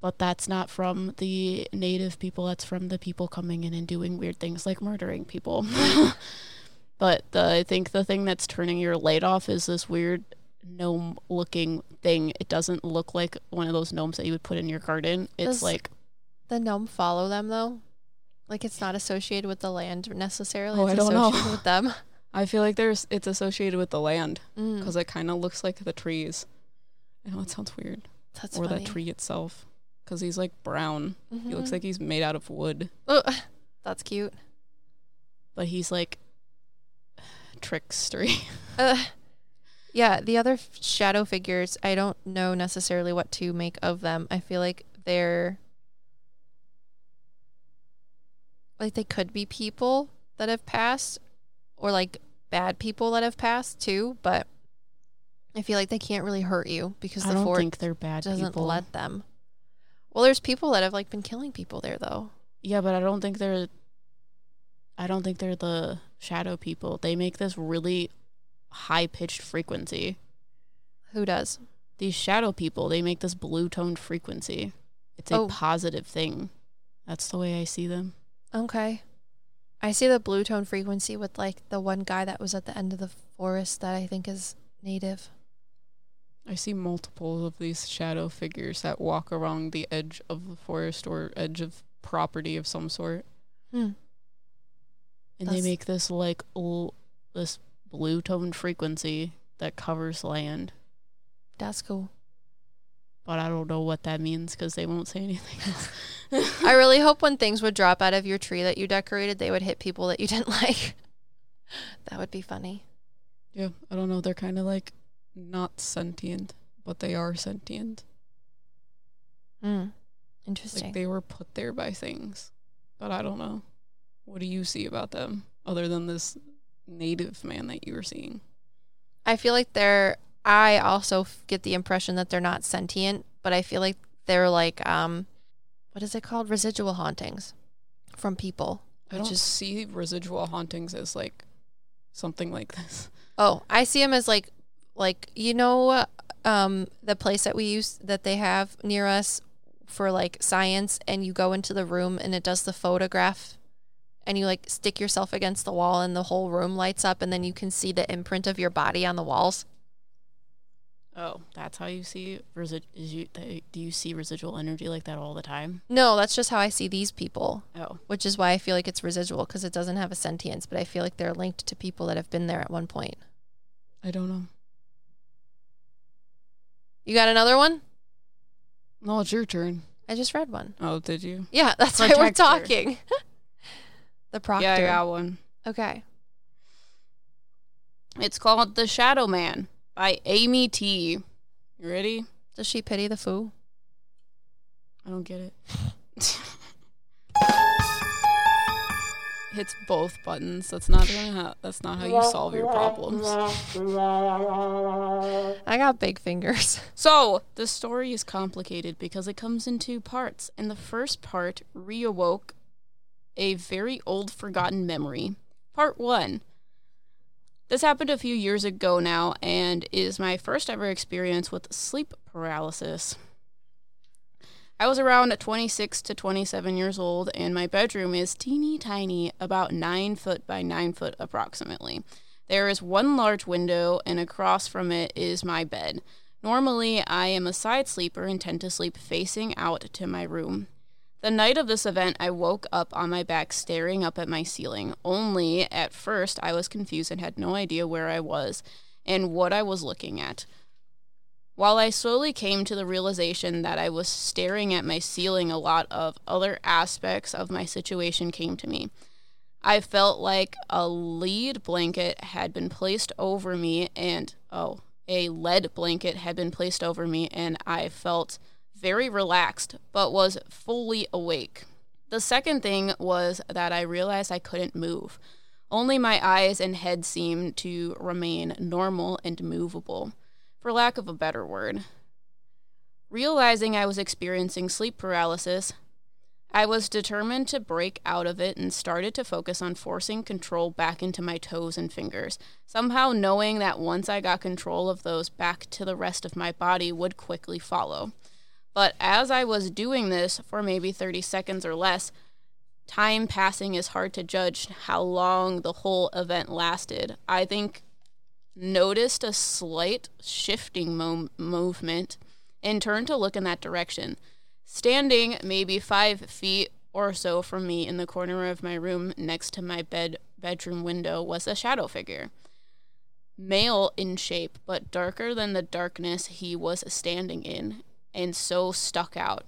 But that's not from the native people, that's from the people coming in and doing weird things like murdering people. <laughs> but the, I think the thing that's turning your light off is this weird gnome looking thing. It doesn't look like one of those gnomes that you would put in your garden. It's Does- like, The gnome follow them though? Like it's not associated with the land necessarily. Oh, it's I don't know. with them. <laughs> I feel like there's it's associated with the land Mm, because it kind of looks like the trees. I know it sounds weird. that's or funny. that tree itself because he's like brown he looks Mhm. like he's made out of wood Oh, that's cute. but he's like <sighs> trickstery. <laughs> Uh, yeah, the other f- shadow figures, I don't know necessarily what to make of them. I feel like they're like they could be people that have passed or like bad people that have passed too, but I feel like they can't really hurt you because I the don't fort think they're bad doesn't people. let them. Well, there's people that have like been killing people there though. Yeah, but I don't think they're. I don't think they're the shadow people. They make this really high pitched frequency. Who does? These shadow people, they make this blue toned frequency. It's a Oh. positive thing. That's the way I see them. Okay. I see the blue tone frequency with like the one guy that was at the end of the forest that I think is native. I see multiples of these shadow figures that walk along the edge of the forest or edge of property of some sort. Hmm. And they make this like l- this blue toned frequency that covers land. That's cool. But I don't know what that means because they won't say anything else. <laughs> I really hope when things would drop out of your tree that you decorated, they would hit people that you didn't <laughs> like. that would be funny. yeah, I don't know. They're kind of like not sentient, but they are sentient. Mm. Interesting. Like they were put there by things, but I don't know. What do you see about them other than this native man that you were seeing? I feel like they're. I also get the impression that they're not sentient, but I feel like they're like um, what is it called? Residual hauntings from people. I don't is- see residual hauntings as like something like this. Oh, I see them as like like you know um the place that we use that they have near us for like science and you go into the room and it does the photograph and you like stick yourself against the wall and the whole room lights up and then you can see the imprint of your body on the walls. Oh, that's how you see resi- is you th- do you see residual energy like that all the time? No, that's just how I see these people, Oh, which is why I feel like it's residual because it doesn't have a sentience, but I feel like they're linked to people that have been there at one point. I don't know. You got another one? No, it's your turn. I just read one. Oh, did you? Yeah, that's why we're talking. <laughs> the proctor. Yeah, I got one. Okay. It's called The Shadow Man by Amy T. You ready? Does she pity the fool? I don't get it. <laughs> Hits both buttons. That's not gonna that's not how you solve your problems. I got big fingers. <laughs> So, the story is complicated because it comes in two parts. And the first part reawoke a very old forgotten memory. Part 1. This happened a few years ago now and is my first ever experience with sleep paralysis. I was around 26 to 27 years old, and my bedroom is teeny tiny, about 9 foot by 9 foot approximately. There is one large window, and across from it is my bed. Normally, I am a side sleeper and tend to sleep facing out to my room. The night of this event, I woke up on my back staring up at my ceiling. Only at first, I was confused and had no idea where I was and what I was looking at. While I slowly came to the realization that I was staring at my ceiling, a lot of other aspects of my situation came to me. I felt like a lead blanket had been placed over me, and oh, a lead blanket had been placed over me, and I felt very relaxed, but was fully awake. The second thing was that I realized I couldn't move. Only my eyes and head seemed to remain normal and movable, for lack of a better word. Realizing I was experiencing sleep paralysis, I was determined to break out of it and started to focus on forcing control back into my toes and fingers, somehow knowing that once I got control of those back to the rest of my body would quickly follow. But as I was doing this for maybe 30 seconds or less, time passing is hard to judge how long the whole event lasted. I think noticed a slight shifting mo- movement and turned to look in that direction. Standing maybe five feet or so from me in the corner of my room next to my bed bedroom window was a shadow figure. Male in shape, but darker than the darkness he was standing in, and so stuck out.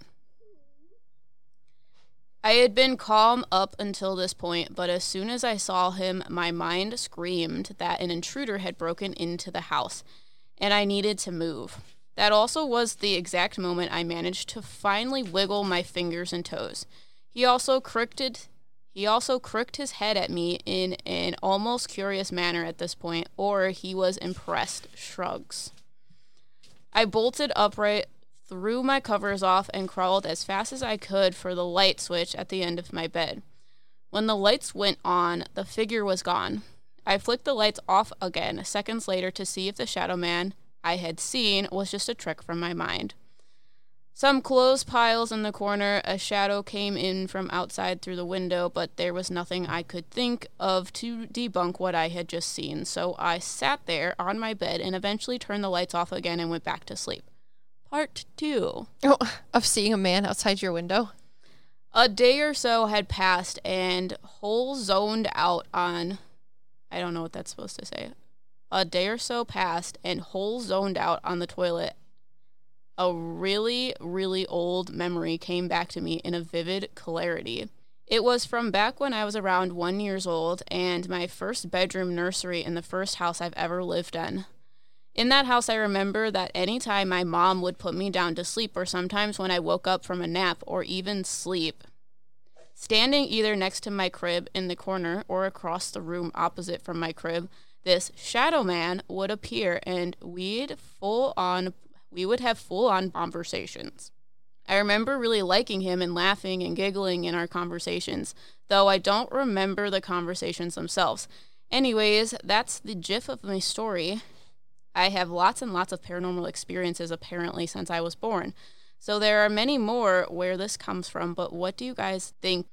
I had been calm up until this point, but as soon as I saw him, my mind screamed that an intruder had broken into the house and I needed to move. That also was the exact moment I managed to finally wiggle my fingers and toes. He also crooked he also crooked his head at me in an almost curious manner at this point, or he was impressed shrugs. I bolted upright, threw my covers off, and crawled as fast as I could for the light switch at the end of my bed. When the lights went on, the figure was gone. I flicked the lights off again seconds later to see if the shadow man I had seen was just a trick from my mind. Some clothes piles in the corner, a shadow came in from outside through the window, but there was nothing I could think of to debunk what I had just seen, so I sat there on my bed and eventually turned the lights off again and went back to sleep. Part two. Oh, <laughs> of seeing a man outside your window. A day or so had passed, and Hole zoned out on. I don't know what that's supposed to say. A day or so passed, and Hole zoned out on the toilet a really, really old memory came back to me in a vivid clarity. It was from back when I was around one years old and my first bedroom nursery in the first house I've ever lived in. In that house, I remember that any time my mom would put me down to sleep, or sometimes when I woke up from a nap or even sleep, standing either next to my crib in the corner or across the room opposite from my crib, this shadow man would appear and we'd full on we would have full on conversations. I remember really liking him and laughing and giggling in our conversations, though I don't remember the conversations themselves. Anyways, that's the gif of my story. I have lots and lots of paranormal experiences apparently since I was born. So there are many more where this comes from, but what do you guys think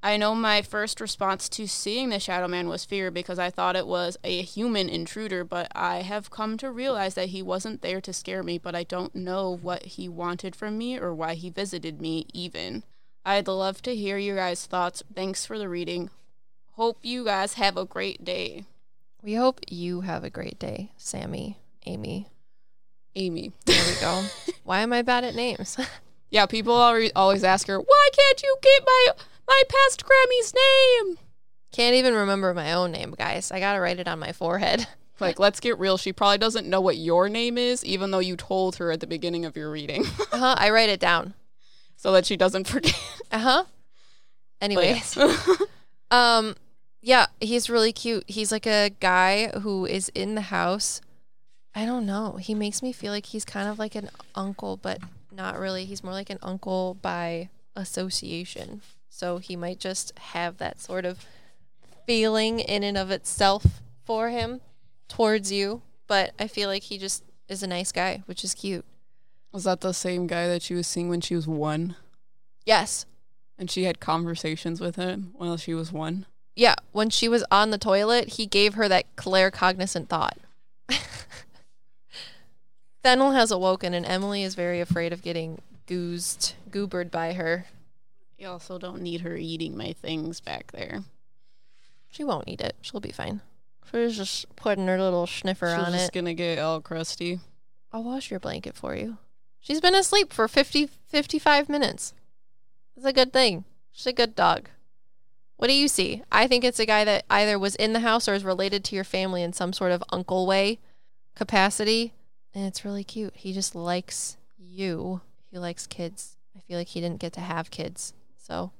I know my first response to seeing the Shadow Man was fear because I thought it was a human intruder, but I have come to realize that he wasn't there to scare me, but I don't know what he wanted from me or why he visited me, even. I'd love to hear your guys' thoughts. Thanks for the reading. Hope you guys have a great day. We hope you have a great day, Sammy, Amy. Amy. There we go. <laughs> Why am I bad at names? <laughs> yeah, people always ask her, why can't you get my my past Grammy's name. Can't even remember my own name, guys. I gotta write it on my forehead. <laughs> Like, let's get real. She probably doesn't know what your name is, even though you told her at the beginning of your reading. uh huh. I write it down so that she doesn't forget. Uh huh. Anyways, um, yeah, he's really cute. He's like a guy who is in the house. I don't know. He makes me feel like he's kind of like an uncle, but not really. He's more like an uncle by association. So he might just have that sort of feeling in and of itself for him towards you. But I feel like he just is a nice guy, which is cute. Was that the same guy that she was seeing when she was one? Yes. And she had conversations with him while she was one? Yeah. When she was on the toilet, he gave her that claircognizant thought. <laughs> Fennel has awoken, and Emily is very afraid of getting goozed, goobered by her. You also don't need her eating my things back there. She won't eat it. She'll be fine. She's just putting her little sniffer on it. She's just gonna get all crusty. I'll wash your blanket for you. She's been asleep for 50, 55 minutes. It's a good thing. She's a good dog. What do you see? I think it's a guy that either was in the house or is related to your family in some sort of uncle way capacity. And it's really cute. He just likes you. He likes kids. I feel like he didn't get to have kids. So,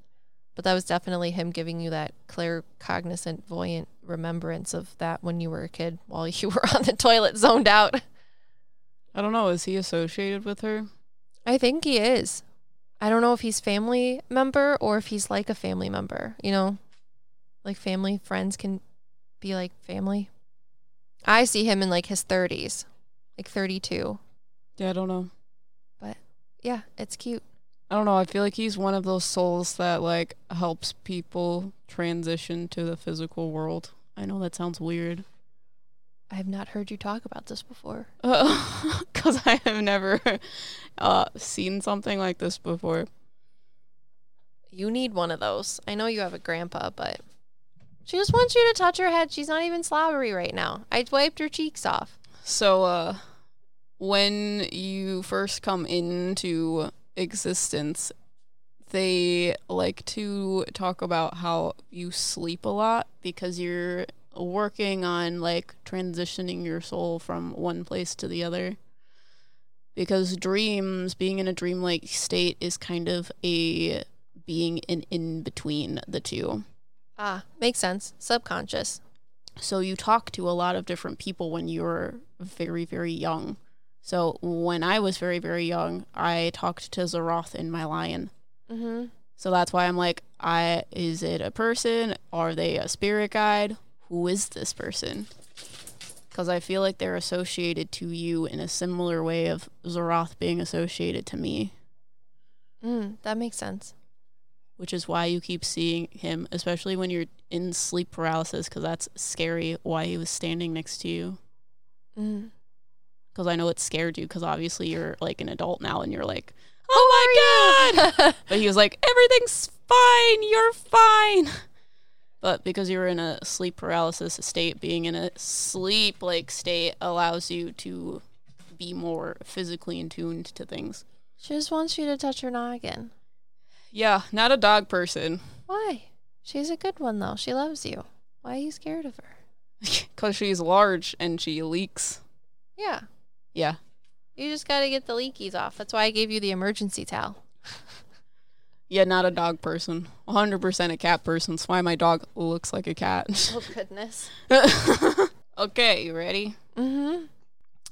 but that was definitely him giving you that clear, cognizant, voyant remembrance of that when you were a kid while <laughs> you were on the toilet zoned out. I don't know. Is he associated with her? I think he is. I don't know if he's family member or if he's like a family member, you know? Like family friends can be like family. I see him in like his 30s, like 32. Yeah, I don't know. But yeah, it's cute. I don't know. I feel like he's one of those souls that like helps people transition to the physical world. I know that sounds weird. I have not heard you talk about this before. <laughs> Because uh, I have never uh, seen something like this before. You need one of those. I know you have a grandpa, but she just wants you to touch her head. She's not even slobbery right now. I wiped her cheeks off. So, uh, when you first come into existence they like to talk about how you sleep a lot because you're working on like transitioning your soul from one place to the other. Because dreams, being in a dreamlike state, is kind of a being in in between the two. Ah, makes sense. Subconscious. So you talk to a lot of different people when you're very, very young. So when I was very, very young, I talked to Zaroth in my lion. Mm-hmm. So that's why I'm like, I is it a person? Are they a spirit guide? Who is this person? Because I feel like they're associated to you in a similar way of Zaroth being associated to me, Mm, that makes sense. which is why you keep seeing him, especially when you're in sleep paralysis, because that's scary. Why he was standing next to you. Mm. because I know it scared you because obviously you're like an adult now and you're like, oh my god. but he was like, everything's fine, you're fine. But because you're in a sleep paralysis state, being in a sleep like state allows you to be more physically in tuned to things. she just wants you to touch her noggin. Yeah, not a dog person Why? She's a good one though. She loves you. Why are you scared of her? <laughs> because she's large and she leaks. Yeah. Yeah. You just got to get the leakies off. That's why I gave you the emergency towel. Yeah, not a dog person. 100% a cat person. That's why my dog looks like a cat. Oh, <laughs> goodness. <laughs> okay, you ready? Mm-hmm.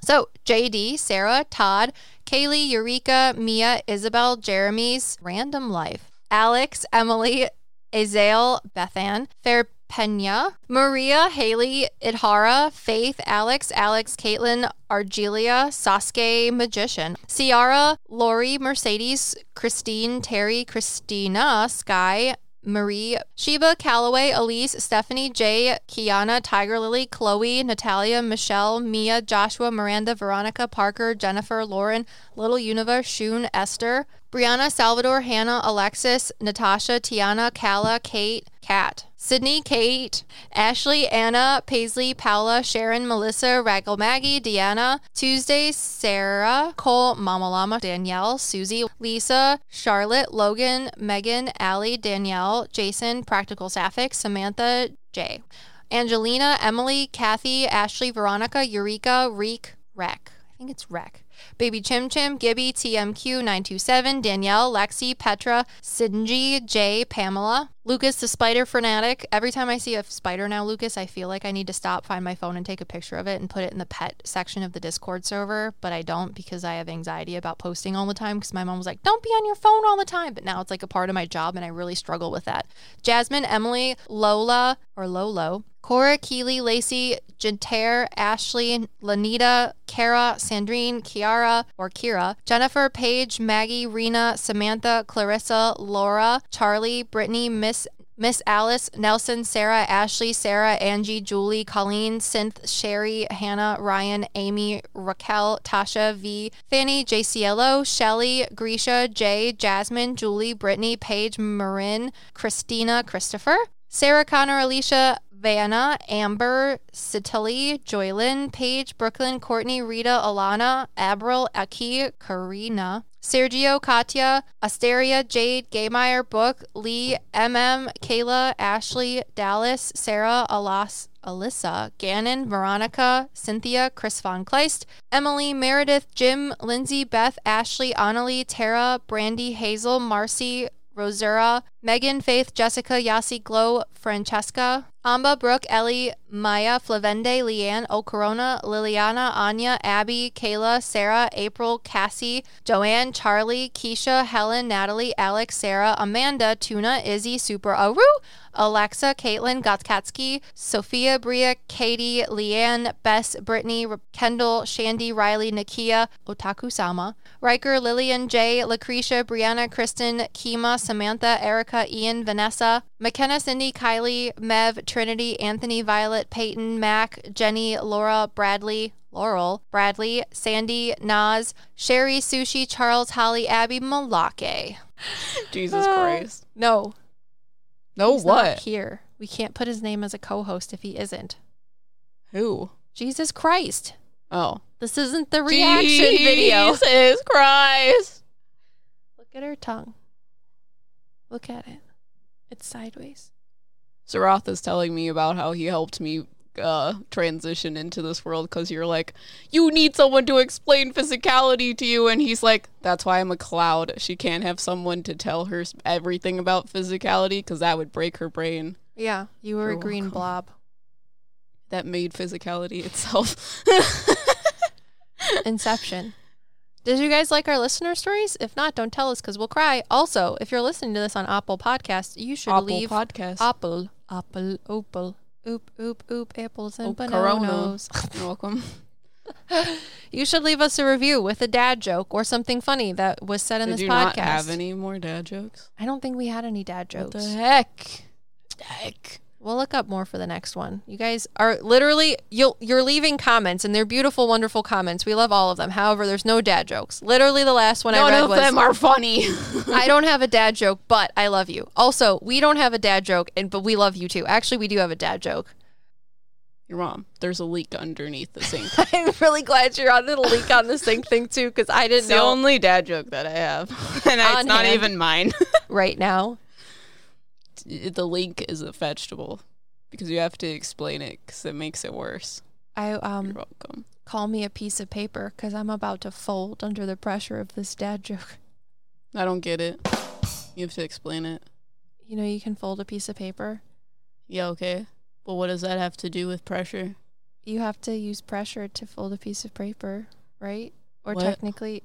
So, JD, Sarah, Todd, Kaylee, Eureka, Mia, Isabel, Jeremy's Random Life, Alex, Emily, Azael, Bethan, Fair Pena, Maria, Haley, Idhara, Faith, Alex, Alex, Caitlin, Argelia, Sasuke, Magician, Ciara, Lori, Mercedes, Christine, Terry, Christina, Sky, Marie, Sheba, Calloway, Elise, Stephanie, Jay, Kiana, Tiger Lily, Chloe, Natalia, Michelle, Mia, Joshua, Miranda, Veronica, Parker, Jennifer, Lauren, Little Univa, Shun, Esther, Brianna, Salvador, Hannah, Alexis, Natasha, Tiana, Kala, Kate, Kat, Sydney, Kate, Ashley, Anna, Paisley, Paula, Sharon, Melissa, Raggle Maggie, Deanna, Tuesday, Sarah, Cole, Mama Llama, Danielle, Susie, Lisa, Charlotte, Logan, Megan, Allie, Danielle, Jason, Practical Sapphic, Samantha, Jay, Angelina, Emily, Kathy, Ashley, Veronica, Eureka, Reek, Rec. I think it's Rec. Baby Chim Chim, Gibby, TMQ927, Danielle, Lexi, Petra, Sidney, Jay, Pamela, Lucas, the spider fanatic. Every time I see a spider now, Lucas, I feel like I need to stop, find my phone, and take a picture of it and put it in the pet section of the Discord server. But I don't because I have anxiety about posting all the time because my mom was like, don't be on your phone all the time. But now it's like a part of my job and I really struggle with that. Jasmine, Emily, Lola, or Lolo, Cora, Keely, Lacey, Jinter, Ashley, Lanita, Kara, Sandrine, Kiara, or Kira, Jennifer, Paige, Maggie, Rena, Samantha, Clarissa, Laura, Charlie, Brittany, Miss Miss Alice, Nelson, Sarah, Ashley, Sarah, Angie, Julie, Colleen, Synth, Sherry, Hannah, Ryan, Amy, Raquel, Tasha, V, Fanny, JCLO, Shelly, Grisha, Jay, Jasmine, Julie, Brittany, Paige, Marin, Christina, Christopher, Sarah, Connor, Alicia, Vanna, Amber, Citili, Joylyn, Paige, Brooklyn, Courtney, Rita, Alana, Abril, Aki, Karina, Sergio, Katya, Asteria, Jade, Gaymeyer, Book, Lee, MM, Kayla, Ashley, Dallas, Sarah, Alas, Alyssa, Gannon, Veronica, Cynthia, Chris Von Kleist, Emily, Meredith, Jim, Lindsay, Beth, Ashley, Annalie, Tara, Brandy, Hazel, Marcy, Rosera, Megan, Faith, Jessica, Yasi, Glow, Francesca, Amba, Brooke, Ellie, Maya, Flavende, Leanne, O Corona, Liliana, Anya, Abby, Kayla, Sarah, April, Cassie, Joanne, Charlie, Keisha, Helen, Natalie, Alex, Sarah, Amanda, Tuna, Izzy, Super Aru, Alexa, Caitlin, Gotkatsky, Sophia, Bria, Katie, Leanne, Bess, Brittany, Kendall, Shandy, Riley, Nakia, Otaku Sama, Riker, Lillian, Jay, Lucretia, Brianna, Kristen, Kima, Samantha, Erica, Ian, Vanessa, McKenna, Cindy, Kylie, Mev, Trinity, Anthony, Violet, Peyton, Mac, Jenny, Laura, Bradley, Laurel, Bradley, Sandy, Naz, Sherry, Sushi, Charles, Holly, Abby, Malake. <laughs> Jesus Ah. Christ. No, No, he's not what? here. We can't put his name as a co-host if he isn't. Who? Jesus Christ. Oh. This isn't the reaction video. Jesus Christ. Look at her tongue. Look at it. It's sideways. Sarath is telling me about how he helped me uh, transition into this world because you're like, you need someone to explain physicality to you. And he's like, that's why I'm a cloud. She can't have someone to tell her everything about physicality because that would break her brain. Yeah, you were You're a green welcome. blob. That made physicality <laughs> itself. <laughs> Inception. Did you guys like our listener stories? If not, don't tell us because we'll cry. Also, if you're listening to this on Apple Podcasts, you should Apple leave podcast. Apple, Apple, Opal, oop, oop, oop, apples and Oh, bananas. <laughs> You're welcome. you should leave us a review with a dad joke or something funny that was said in Did this you podcast. not have any more dad jokes? I don't think we had any dad What jokes. the heck? Heck. We'll look up more for the next one. You guys are literally you'll you're leaving comments and they're beautiful, wonderful comments. We love all of them. However, there's no dad jokes. Literally, the last one I read of was them are funny. <laughs> I don't have a dad joke, but I love you. Also, we don't have a dad joke, and but we love you too. Actually, we do have a dad joke. Your mom. There's a leak underneath the sink. <laughs> I'm really glad you're on the leak on the sink thing too, because I didn't It's the only dad joke that I have, <laughs> and it's not hand. even mine. right now. The link is a vegetable because you have to explain it because it makes it worse. I You're um welcome. call me a piece of paper because I'm about to fold under the pressure of this dad joke. I don't get it. You have to explain it. You know, you can fold a piece of paper. Yeah, okay. But what does that have to do with pressure? You have to use pressure to fold a piece of paper, right? Or What? technically,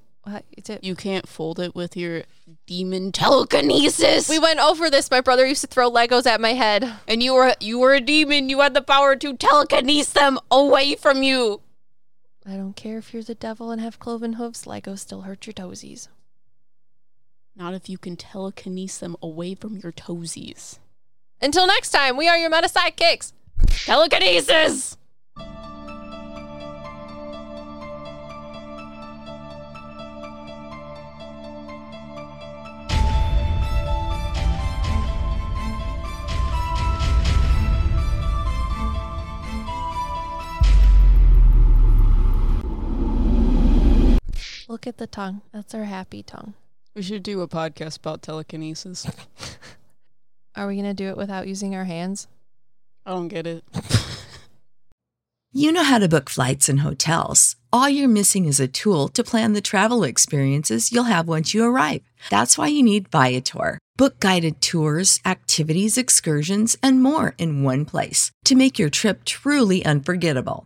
is it? You can't fold it with your demon telekinesis. We went over this. My brother used to throw Legos at my head. and you were you were a demon. You had the power to telekinesis them away from you. I don't care if you're the devil and have cloven hooves. Legos still hurt your toesies. Not if you can telekinesis them away from your toesies. Until next time, we are your meta sidekicks. Telekinesis. Look at the tongue. That's our happy tongue. We should do a podcast about telekinesis. <laughs> Are we going to do it without using our hands? I don't get it. You know how to book flights and hotels. All you're missing is a tool to plan the travel experiences you'll have once you arrive. That's why you need Viator. Book guided tours, activities, excursions, and more in one place to make your trip truly unforgettable.